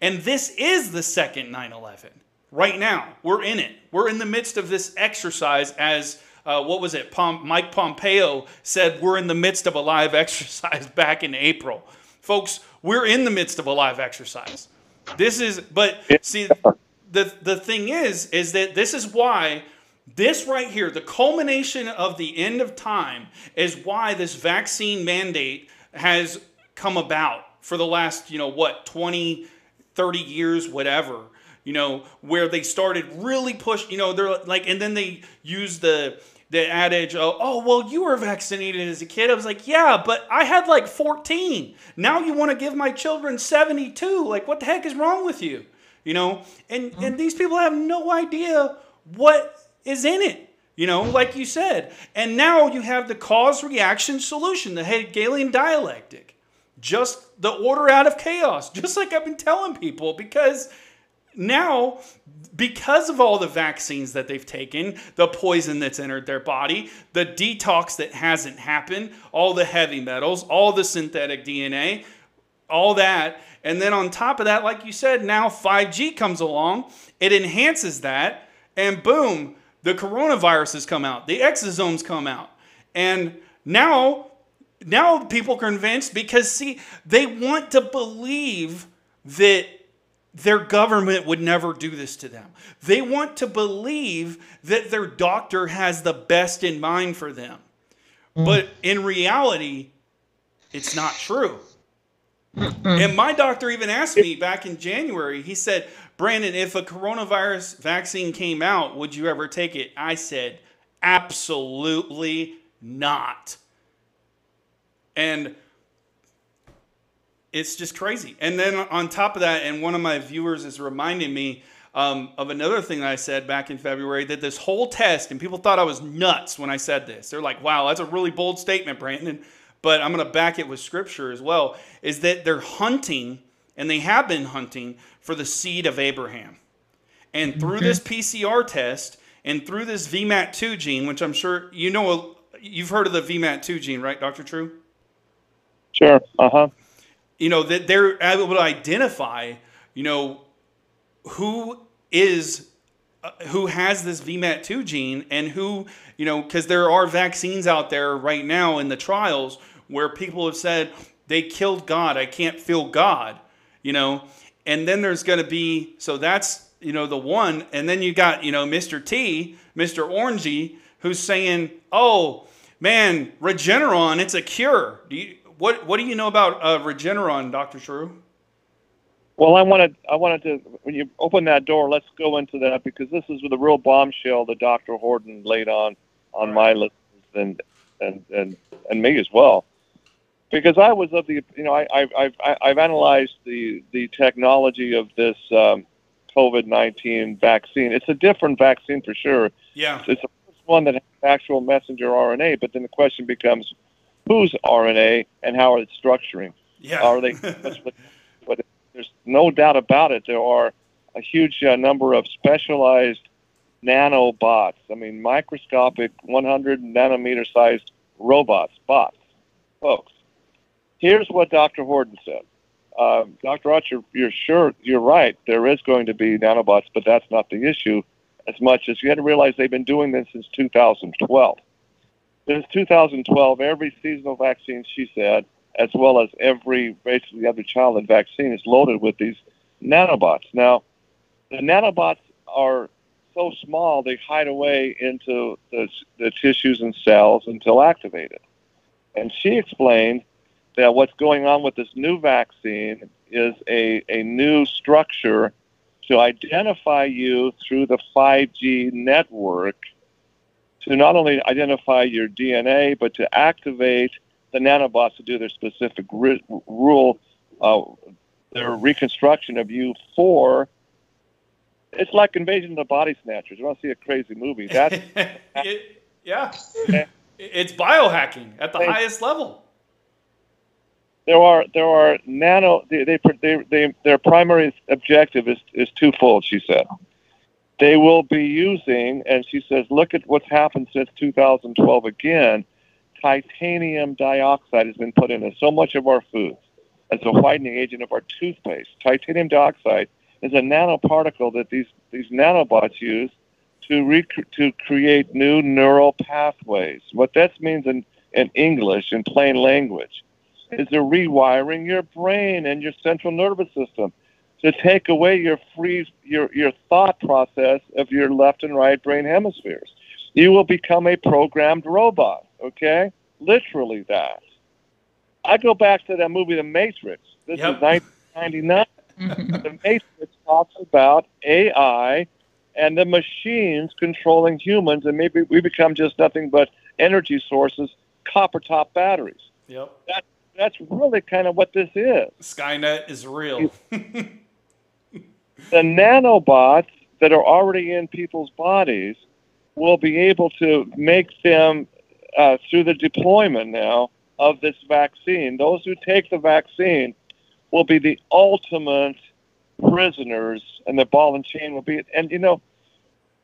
and this is the second 9/11. Right now, we're in it. We're in the midst of this exercise as uh, what was it? Pom- Mike Pompeo said we're in the midst of a live exercise back in April. Folks, we're in the midst of a live exercise. This is, but see, the the thing is, is that this is why this right here, the culmination of the end of time, is why this vaccine mandate has come about for the last, you know, what, 20, 30 years, whatever you know, where they started really push, you know, they're like, and then they use the the adage, oh, oh, well, you were vaccinated as a kid. I was like, yeah, but I had like 14. Now you want to give my children 72? Like, what the heck is wrong with you? You know, and mm-hmm. and these people have no idea what is in it. You know, like you said, and now you have the cause reaction solution, the Hegelian dialectic, just the order out of chaos, just like I've been telling people, because now because of all the vaccines that they've taken, the poison that's entered their body, the detox that hasn't happened, all the heavy metals, all the synthetic DNA, all that, and then on top of that, like you said, now 5G comes along, it enhances that, and boom, the coronaviruses come out, the exosomes come out. And now now people are convinced because see, they want to believe that their government would never do this to them. They want to believe that their doctor has the best in mind for them. Mm. But in reality, it's not true. And my doctor even asked me back in January, he said, Brandon, if a coronavirus vaccine came out, would you ever take it? I said, Absolutely not. And it's just crazy. And then on top of that, and one of my viewers is reminding me um, of another thing that I said back in February that this whole test, and people thought I was nuts when I said this. They're like, wow, that's a really bold statement, Brandon. But I'm going to back it with scripture as well. Is that they're hunting, and they have been hunting for the seed of Abraham. And through okay. this PCR test and through this VMAT2 gene, which I'm sure you know, you've heard of the VMAT2 gene, right, Dr. True? Sure. Uh huh. You know, that they're able to identify, you know, who is uh, who has this VMAT2 gene and who, you know, because there are vaccines out there right now in the trials where people have said they killed God. I can't feel God, you know. And then there's going to be, so that's, you know, the one. And then you got, you know, Mr. T, Mr. Orangey, who's saying, oh, man, Regeneron, it's a cure. Do you, what, what do you know about uh, Regeneron, Dr. True? Well, I wanted I wanted to when you open that door, let's go into that because this is the real bombshell that Dr. Horton laid on on my list and and and and me as well. Because I was of the you know I I've I've, I've analyzed the the technology of this um, COVID nineteen vaccine. It's a different vaccine for sure. Yeah, it's the first one that has actual messenger RNA. But then the question becomes, whose RNA and how are they structuring? Yeah, are they? there's no doubt about it. There are a huge uh, number of specialized nanobots. I mean, microscopic, 100 nanometer sized robots, bots, folks. Here's what Dr. Horton said. Uh, Dr. Archer, you're sure you're right. There is going to be nanobots, but that's not the issue. As much as you had to realize they've been doing this since 2012. Since 2012, every seasonal vaccine, she said, as well as every basically other childhood vaccine is loaded with these nanobots. Now, the nanobots are so small they hide away into the, the tissues and cells until activated. And she explained that what's going on with this new vaccine is a, a new structure to identify you through the 5G network to not only identify your DNA, but to activate the nanobots to do their specific re- rule, uh, their reconstruction of you for. It's like Invasion of the Body Snatchers. You want to see a crazy movie? That's it, yeah. It's biohacking at the they, highest level. There are there are nano. They, they, they, they their primary objective is is twofold. She said they will be using, and she says, look at what's happened since 2012 again titanium dioxide has been put into so much of our foods as a whitening agent of our toothpaste. Titanium dioxide is a nanoparticle that these, these nanobots use to, rec- to create new neural pathways. What that means in, in English, in plain language, is they're rewiring your brain and your central nervous system to take away your free your, your thought process of your left and right brain hemispheres. You will become a programmed robot okay? Literally that. I go back to that movie, The Matrix. This yep. is 1999. the Matrix talks about AI and the machines controlling humans, and maybe we become just nothing but energy sources, copper top batteries. Yep. That, that's really kind of what this is. Skynet is real. the nanobots that are already in people's bodies will be able to make them uh, through the deployment now of this vaccine. Those who take the vaccine will be the ultimate prisoners, and the ball and chain will be. And you know,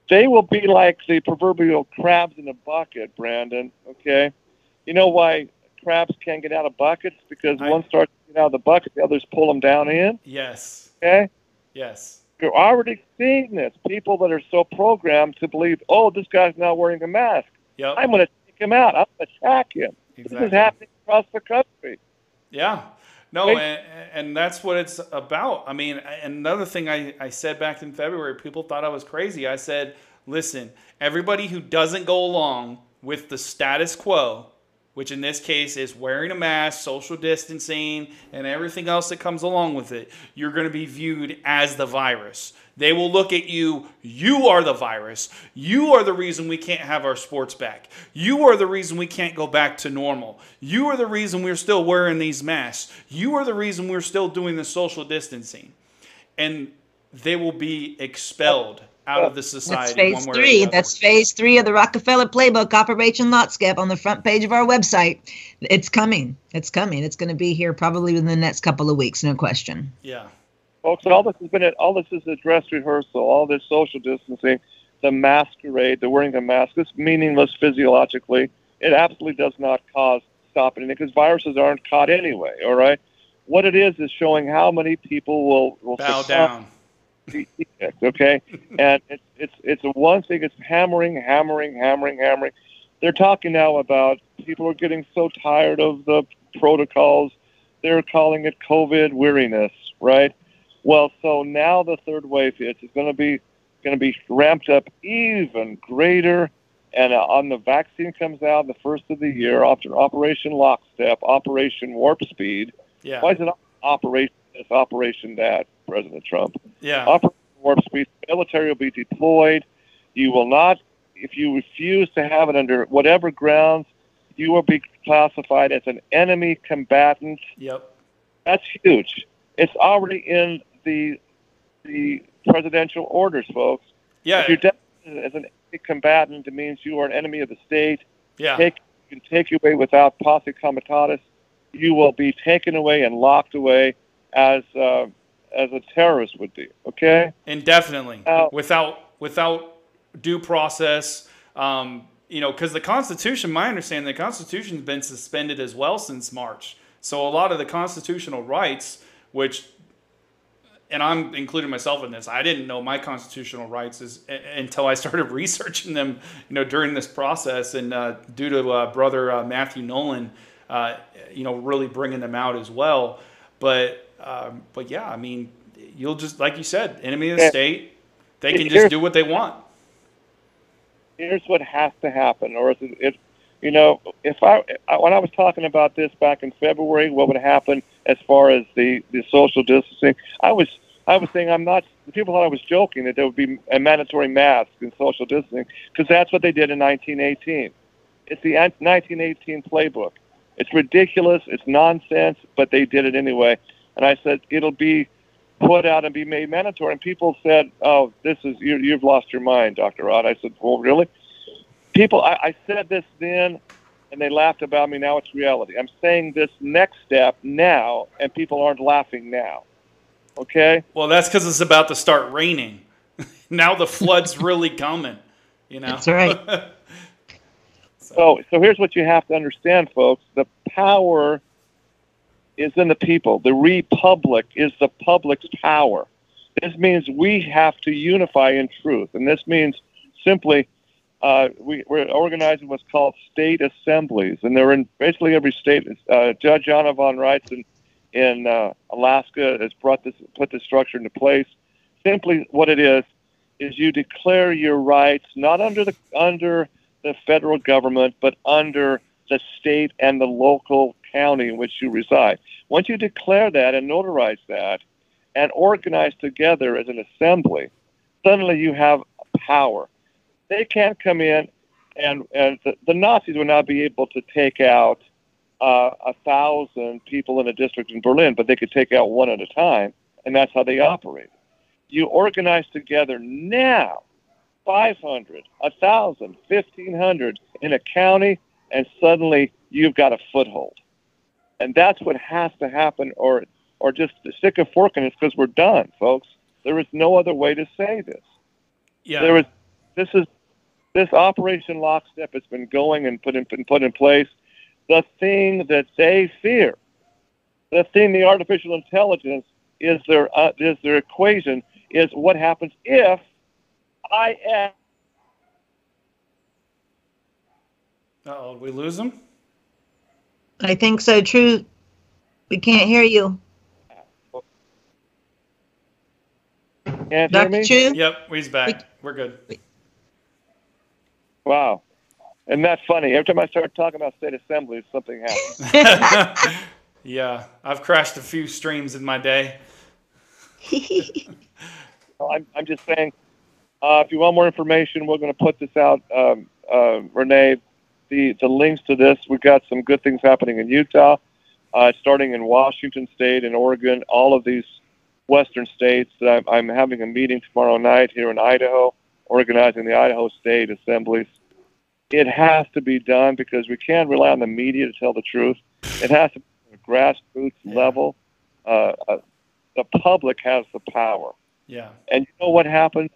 they will be like the proverbial crabs in a bucket, Brandon. Okay, you know why crabs can't get out of buckets because I, one starts to get out of the bucket, the others pull them down in. Yes. Okay. Yes. You're already seeing this. People that are so programmed to believe, oh, this guy's not wearing a mask. Yep. I'm going to take him out. I'm going to attack him. Exactly. This is happening across the country. Yeah. No, and, and, that's what it's about. I mean, another thing I, I said back in February, people thought I was crazy. I said, listen, everybody who doesn't go along with the status quo, which in this case is wearing a mask, social distancing, and everything else that comes along with it, you're going to be viewed as the virus. They will look at you, you are the virus. You are the reason we can't have our sports back. You are the reason we can't go back to normal. You are the reason we're still wearing these masks. You are the reason we're still doing the social distancing. And they will be expelled out of the society. That's phase three. That's phase three of the Rockefeller playbook, Operation Lockstep, on the front page of our website. It's coming. It's coming. It's going to be here probably within the next couple of weeks, no question. Yeah. Folks, all this has been all this is a dress rehearsal. All this social distancing, the masquerade, the wearing the mask, it's meaningless physiologically. It absolutely does not cause stop anything because viruses aren't caught anyway. All right. What it is is showing how many people will, will bow down okay, and it's it's it's one thing. It's hammering, hammering, hammering, hammering. They're talking now about people are getting so tired of the protocols. They're calling it COVID weariness, right? Well, so now the third wave hits. It's going to be going to be ramped up even greater. And uh, on the vaccine comes out the first of the year after Operation Lockstep, Operation Warp Speed. Yeah. Why is it Operation this, Operation that? President Trump. Yeah. Operation Warp Speed. Military will be deployed. You will not, if you refuse to have it under whatever grounds, you will be classified as an enemy combatant. Yep. That's huge. It's already in the the presidential orders, folks. Yeah. If you're designated as an enemy combatant, it means you are an enemy of the state. Yeah. Take can take you away without posse comitatus. You will be taken away and locked away as uh, as a terrorist would be. Okay. Indefinitely, Uh, without without due process. Um, you know, because the Constitution, my understanding, the Constitution's been suspended as well since March. So a lot of the constitutional rights, which, and I'm including myself in this, I didn't know my constitutional rights is, until I started researching them. You know, during this process, and uh, due to uh, brother uh, Matthew Nolan, uh, you know, really bringing them out as well. But um, but yeah, I mean, you'll just like you said, enemy of the state. They can just do what they want. here's what has to happen, or is it, it you know, if I, I when I was talking about this back in February, what would happen as far as the the social distancing? I was I was saying I'm not. People thought I was joking that there would be a mandatory mask and social distancing because that's what they did in 1918. It's the 1918 playbook. It's ridiculous. It's nonsense, but they did it anyway. And I said it'll be put out and be made mandatory. And people said, "Oh, this is you, you've lost your mind, Dr. Rod." I said, "Well, really?" People, I, I said this then, and they laughed about me. Now it's reality. I'm saying this next step now, and people aren't laughing now. Okay? Well, that's because it's about to start raining. now the flood's really coming. You know. That's right. So, oh, so here's what you have to understand, folks. The power is in the people. The republic is the public's power. This means we have to unify in truth, and this means simply uh, we, we're organizing what's called state assemblies, and they're in basically every state. Uh, Judge Anna von Reitz in, in uh, Alaska has brought this, put this structure into place. Simply, what it is is you declare your rights not under the under the federal government, but under the state and the local county in which you reside. Once you declare that and notarize that and organize together as an assembly, suddenly you have power. They can't come in and, and the, the Nazis would not be able to take out uh, a thousand people in a district in Berlin, but they could take out one at a time, and that's how they operate. You organize together now 500, 1,000, 1,500 in a county, and suddenly you've got a foothold. And that's what has to happen, or, or just stick a fork in it because we're done, folks. There is no other way to say this. yeah. There is, this is, this Operation Lockstep has been going and put in, been put in place. The thing that they fear, the thing the artificial intelligence is their, uh, is their equation, is what happens if I am Uh-oh, did we lose them? I think so. True. We can't hear you. can't hear Dr. me. True? Yep, he's back. We're good. Wow, isn't that funny? Every time I start talking about state assemblies, something happens. yeah, I've crashed a few streams in my day. I'm, I'm just saying, uh, if you want more information, we're going to put this out, um, uh, Renee. The, the links to this, we've got some good things happening in Utah, uh, starting in Washington State and Oregon, all of these western states. I'm, I'm having a meeting tomorrow night here in Idaho, organizing the Idaho State Assemblies. It has to be done because we can't rely on the media to tell the truth. It has to be at a grassroots level. Uh, uh, the public has the power. Yeah. And you know what happens?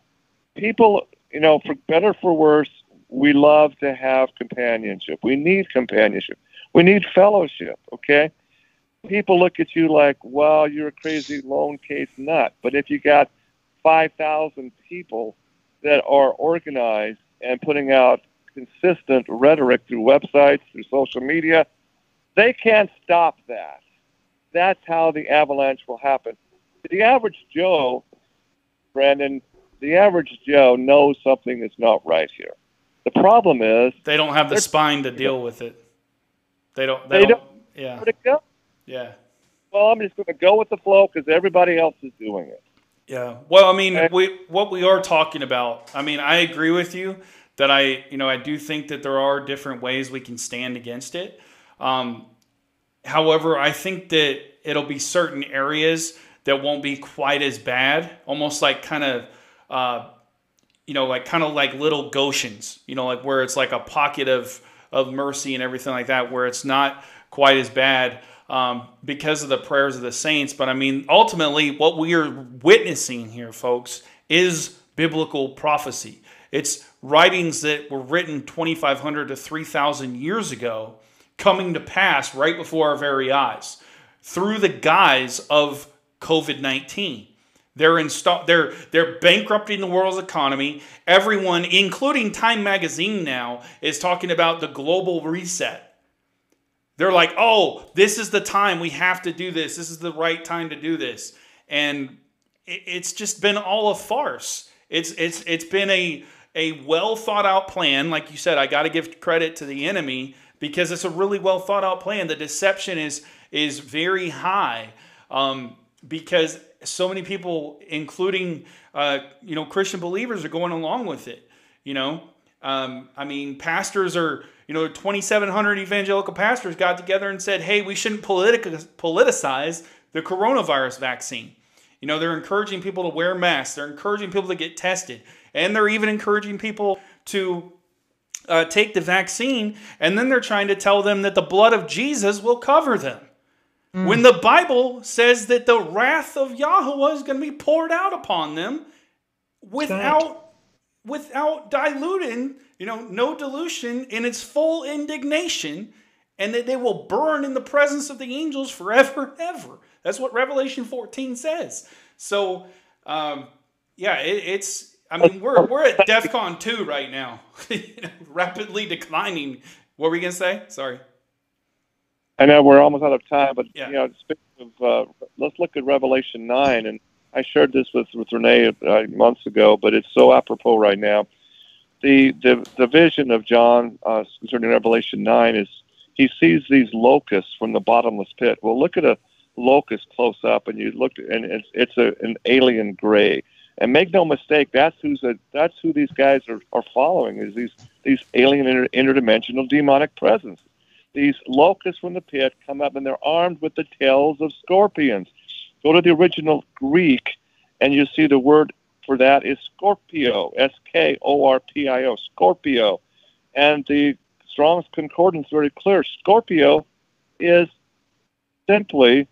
People, you know, for better or for worse, we love to have companionship. We need companionship. We need fellowship, okay? People look at you like, well, you're a crazy lone case nut. But if you got 5,000 people that are organized and putting out consistent rhetoric through websites, through social media, they can't stop that. That's how the avalanche will happen. The average Joe Brandon, the average Joe knows something is not right here. The problem is, They don't have the spine to deal with it. They don't. They, They don't, don't. Yeah. where to go? Yeah. Well, I'm just going to go with the flow because everybody else is doing it. Yeah. Well, I mean, we what we are talking about. I mean, I agree with you that I, you know, I do think that there are different ways we can stand against it. Um, however, I think that it'll be certain areas that won't be quite as bad, almost like kind of, uh, you know, like kind of like little Goshens, you know, like where it's like a pocket of of mercy and everything like that, where it's not quite as bad um, because of the prayers of the saints. But I mean, ultimately, what we are witnessing here, folks, is biblical prophecy. It's writings that were written 2,500 to 3,000 years ago coming to pass right before our very eyes through the guise of COVID 19. They're insta- they're they're bankrupting the world's economy. Everyone, including Time Magazine, now is talking about the global reset. They're like, "Oh, this is the time we have to do this. This is the right time to do this," and it's just been all a farce. It's it's it's been a a well thought out plan. Like you said, I got to give credit to the enemy because it's a really well thought out plan. The deception is is very high um, because so many people, including uh, you know Christian believers, are going along with it. You know, um, I mean, pastors are you know 2,700 evangelical pastors got together and said, "Hey, we shouldn't politic- politicize the coronavirus vaccine." You know, they're encouraging people to wear masks. They're encouraging people to get tested, and they're even encouraging people to uh, take the vaccine. And then they're trying to tell them that the blood of Jesus will cover them. When the Bible says that the wrath of Yahweh is going to be poured out upon them without without diluting, you know, no dilution in its full indignation, and that they will burn in the presence of the angels forever and ever. That's what Revelation 14 says. So, um, yeah, it, it's. I mean, we're we're at DEFCON two right now, you know, rapidly declining. What were we gonna say? Sorry. I know we're almost out of time, but Yeah. you know, speaking of, uh, let's look at Revelation nine, and I shared this with with Renee uh, months ago, but it's so apropos right now. The the the vision of John uh, concerning Revelation nine is he sees these locusts from the bottomless pit. Well, look at a locust close up, and you look, and it's it's a, an alien gray. And make no mistake, that's who's a, that's who these guys are, are following is these these alien inter, interdimensional demonic presences these locusts from the pit come up and they're armed with the tails of scorpions. Go to the original Greek and you see the word for that is Scorpio, S K O R P I O, Scorpio. And the Strong's Concordance is very clear. Scorpio is simply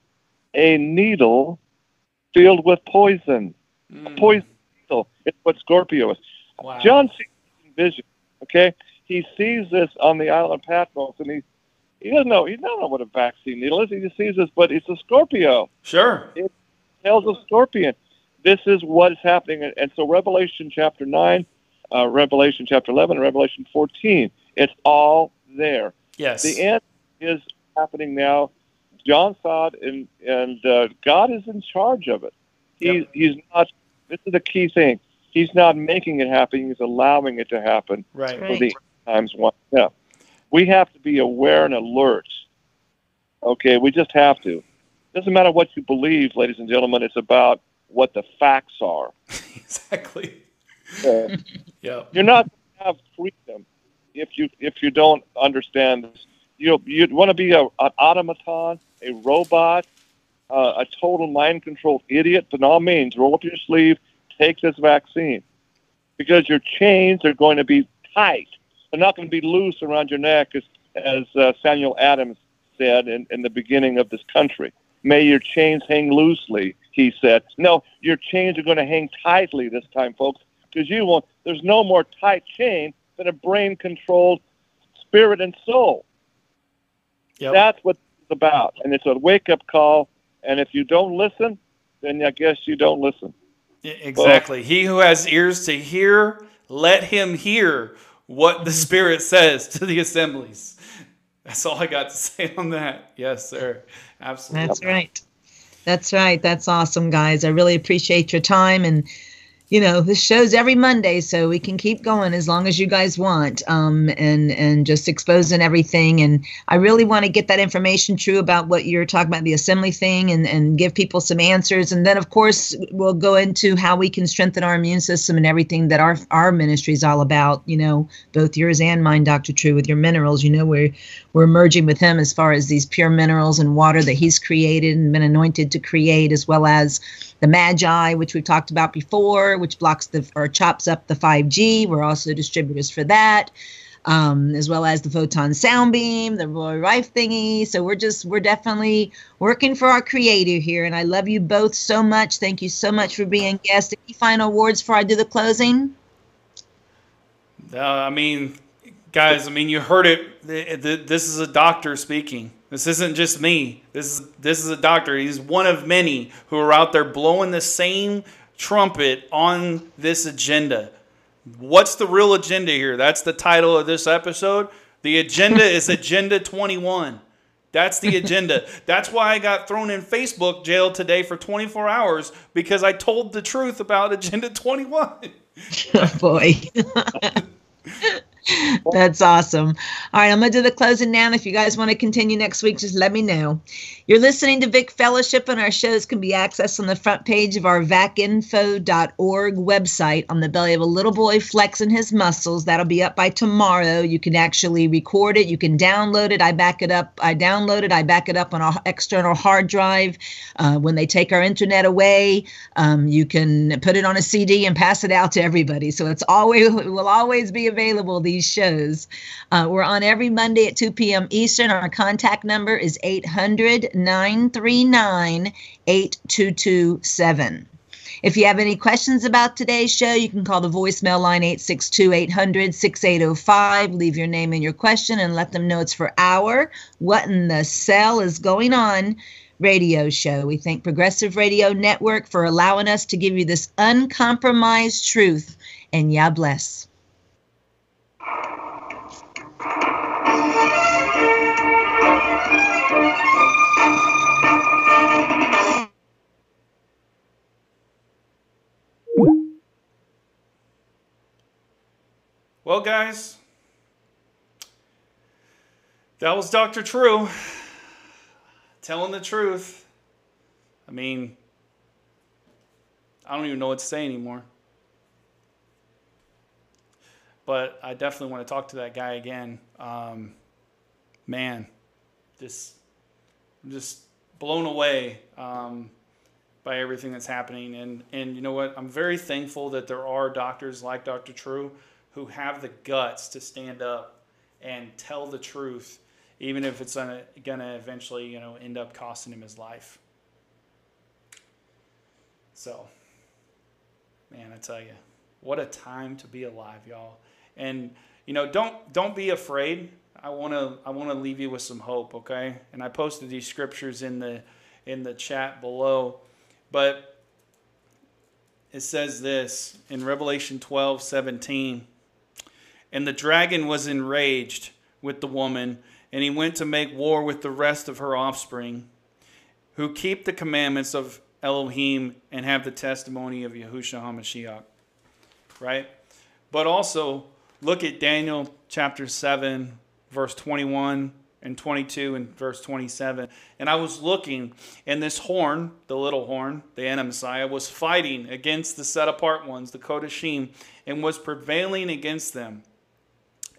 a needle filled with poison. Mm, Poison needle. It's what Scorpio is. wow. John sees vision. Okay, he sees this on the island of Patmos, and he he doesn't know he doesn't know what a vaccine needle is. He just sees this, but it's a Scorpio, Sure. It tells a scorpion. This is what is happening, and, so Revelation chapter nine, uh, Revelation chapter eleven, and Revelation fourteen. It's all there. Yes. The end is happening now. John saw it, and and uh, God is in charge of it. He's Yep. he's not. This is the key thing. He's not making it happen. He's allowing it to happen right. Right. for the times one. Yeah, we have to be aware and alert. Okay, we just have to. Doesn't matter what you believe, ladies and gentlemen. It's about what the facts are. exactly. Uh, Yeah. you're not going to have freedom if you if you don't understand this. You you'd want to be a, an automaton, a robot, uh, a total mind controlled idiot. By all means, roll up your sleeve, take this vaccine, because your chains are going to be tight. They're not going to be loose around your neck, as as uh, Samuel Adams said in, in the beginning of this country. May your chains hang loosely, he said. No, your chains are going to hang tightly this time, folks, because you won't. There's no more tight chain than a brain-controlled spirit and soul. Yep. That's what it's about, and it's a wake-up call. And if you don't listen, then I guess you don't listen. Exactly. he who has ears to hear, let him hear what the Spirit says to the assemblies. That's all I got to say on that. Yes, sir. Absolutely. That's right. That's right. That's awesome, guys. I really appreciate your time. And, you know, this show's every Monday, so we can keep going as long as you guys want um, and, and just exposing everything. And I really want to get that information true about what you're talking about, the assembly thing, and, and give people some answers. And then, of course, we'll go into how we can strengthen our immune system and everything that our, our ministry is all about, you know, both yours and mine, Dr. True, with your minerals. You know, we're, we're merging with him as far as these pure minerals and water that he's created and been anointed to create, as well as the Magi, which we've talked about before, which blocks the or chops up the 5G. We're also distributors for that. Um, as well as the photon sound beam, the Roy Rife thingy. So we're just we're definitely working for our creator here, and I love you both so much. Thank you so much for being guests. Any final words before I do the closing? Uh, I mean, guys, I mean, you heard it. Th- th- This is a doctor speaking. This isn't just me. This is this is a doctor. He's one of many who are out there blowing the same trumpet on this agenda. What's the real agenda here? That's the title of this episode. The agenda is Agenda 21. That's the agenda. That's why I got thrown in Facebook jail today for 24 hours because I told the truth about Agenda 21. Oh boy. That's awesome. All right, I'm going to do the closing now. If you guys want to continue next week, just let me know. You're listening to Vic Fellowship, and our shows can be accessed on the front page of our vacinfo.org website on the belly of a little boy flexing his muscles. That'll be up by tomorrow. You can actually record it, you can download it. I back it up. I download it, I back it up on an external hard drive. Uh, when they take our internet away, um, you can put it on a CD and pass it out to everybody. So it's always it will always be available. These shows. Uh, we're on every Monday at 2 p.m. Eastern. Our contact number is 800 939 8227. If you have any questions about today's show, you can call the voicemail line 862 800 6805. Leave your name and your question and let them know it's for our What in the Cell is Going On radio show. We thank Progressive Radio Network for allowing us to give you this uncompromised truth. And Yah bless. Well, guys, that was Dr. True telling the truth. I mean, I don't even know what to say anymore. But I definitely want to talk to that guy again. Um, man, just, I'm just blown away um, by everything that's happening. And, and you know what? I'm very thankful that there are doctors like Dr. True who have the guts to stand up and tell the truth, even if it's going to eventually, you know, end up costing him his life. So, man, I tell you, what a time to be alive, y'all. And you know, don't don't be afraid. I want to I want to leave you with some hope, okay? And I posted these scriptures in the in the chat below. But it says this in Revelation 12, 17. And the dragon was enraged with the woman, and he went to make war with the rest of her offspring, who keep the commandments of Elohim and have the testimony of Yahushua HaMashiach. Right? But also, look at Daniel chapter 7, verse 21 and 22 and verse 27. And I was looking, and this horn, the little horn, the anti-Messiah, was fighting against the set apart ones, the Kodashim, and was prevailing against them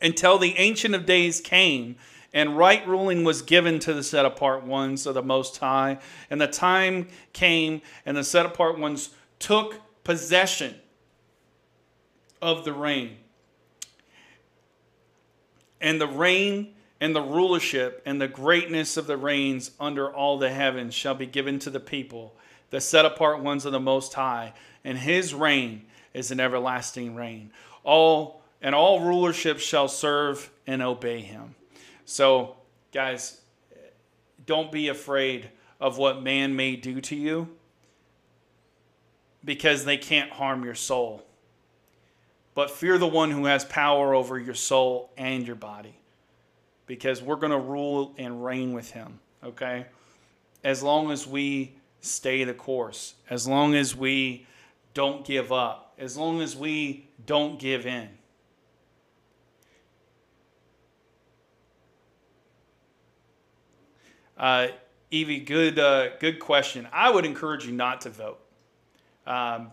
until the Ancient of Days came and right ruling was given to the set apart ones of the Most High. And the time came, and the set apart ones took possession of the reign. And the reign and the rulership and the greatness of the reigns under all the heavens shall be given to the people, the set apart ones of the Most High, and his reign is an everlasting reign. All and all rulership shall serve and obey him. So, guys, don't be afraid of what man may do to you because they can't harm your soul. But fear the one who has power over your soul and your body because we're going to rule and reign with him, okay? As long as we stay the course, as long as we don't give up, as long as we don't give in. Uh, Evie, good, uh, good question. I would encourage you not to vote, um,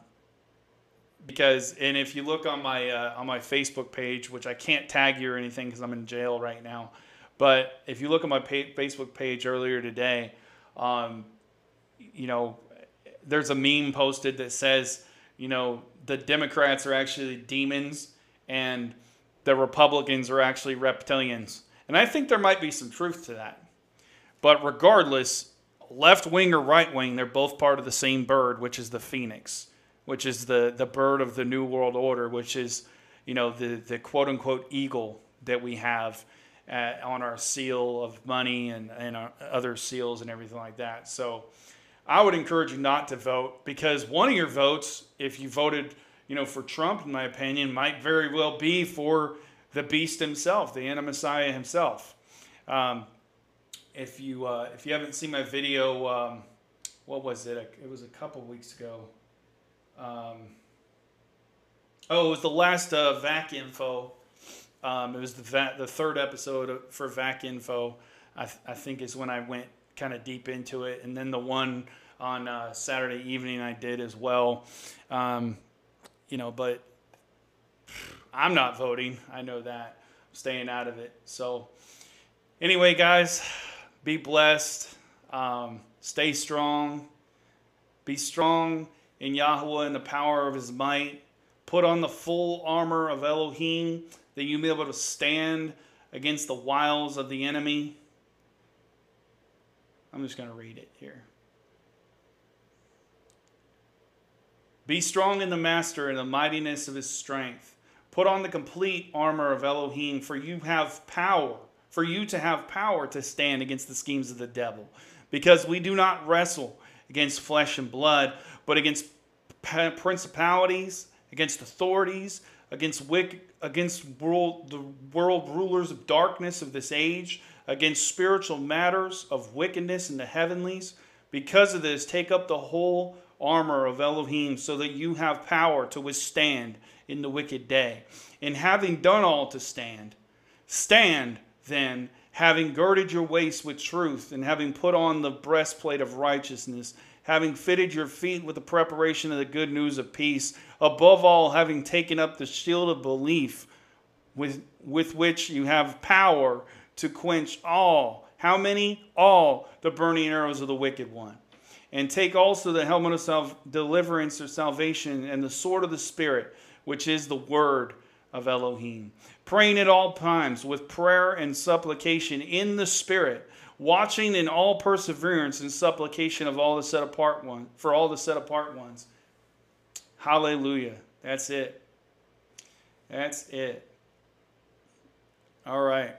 because and if you look on my uh, on my Facebook page, which I can't tag you or anything because I'm in jail right now, but if you look at my Facebook page earlier today, um, you know, there's a meme posted that says, you know, the Democrats are actually demons and the Republicans are actually reptilians. And I think there might be some truth to that. But regardless, left wing or right wing, they're both part of the same bird, which is the phoenix, which is the, the bird of the New World Order, which is, you know, the, the quote unquote eagle that we have at, on our seal of money and, and other seals and everything like that. So I would encourage you not to vote because one of your votes, if you voted, you know, for Trump, in my opinion, might very well be for the beast himself, the Anti-Messiah himself. Um, if you uh, if you haven't seen my video, um, what was it? It was a couple weeks ago. Um, oh, it was the last uh, VAC info um, it was the va- the third episode for VAC Info. I, th- I think is when I went kind of deep into it, and then the one on uh, Saturday evening I did as well. Um, you know, but I'm not voting. I know that. I'm staying out of it. So, anyway, guys, be blessed. Um, stay strong. Be strong in Yahweh and the power of his might. Put on the full armor of Elohim that you may be able to stand against the wiles of the enemy. I'm just going to read it here. Be strong in the master and the mightiness of his strength. Put on the complete armor of Elohim, for you have power, for you to have power to stand against the schemes of the devil. Because we do not wrestle against flesh and blood, but against principalities, against authorities, against wicked, against world, the world rulers of darkness of this age, against spiritual matters of wickedness in the heavenlies. Because of this, take up the whole armor of Elohim so that you have power to withstand in the wicked day. And having done all to stand, stand then, having girded your waist with truth, and having put on the breastplate of righteousness having fitted your feet with the preparation of the good news of peace, above all, having taken up the shield of belief with, with which you have power to quench all. How many? All the burning arrows of the wicked one. And take also the helmet of self, deliverance or salvation and the sword of the Spirit, which is the word of Elohim. Praying at all times with prayer and supplication in the Spirit watching in all perseverance and supplication of all the set apart one for all the set apart ones. Hallelujah. That's it. That's it. All right.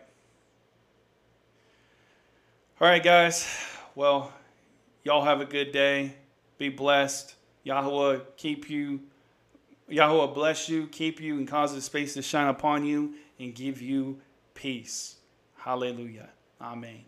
All right, guys. Well, y'all have a good day. Be blessed. Yahweh keep you. Yahweh bless you, keep you, and cause the space to shine upon you and give you peace. Hallelujah. Amen.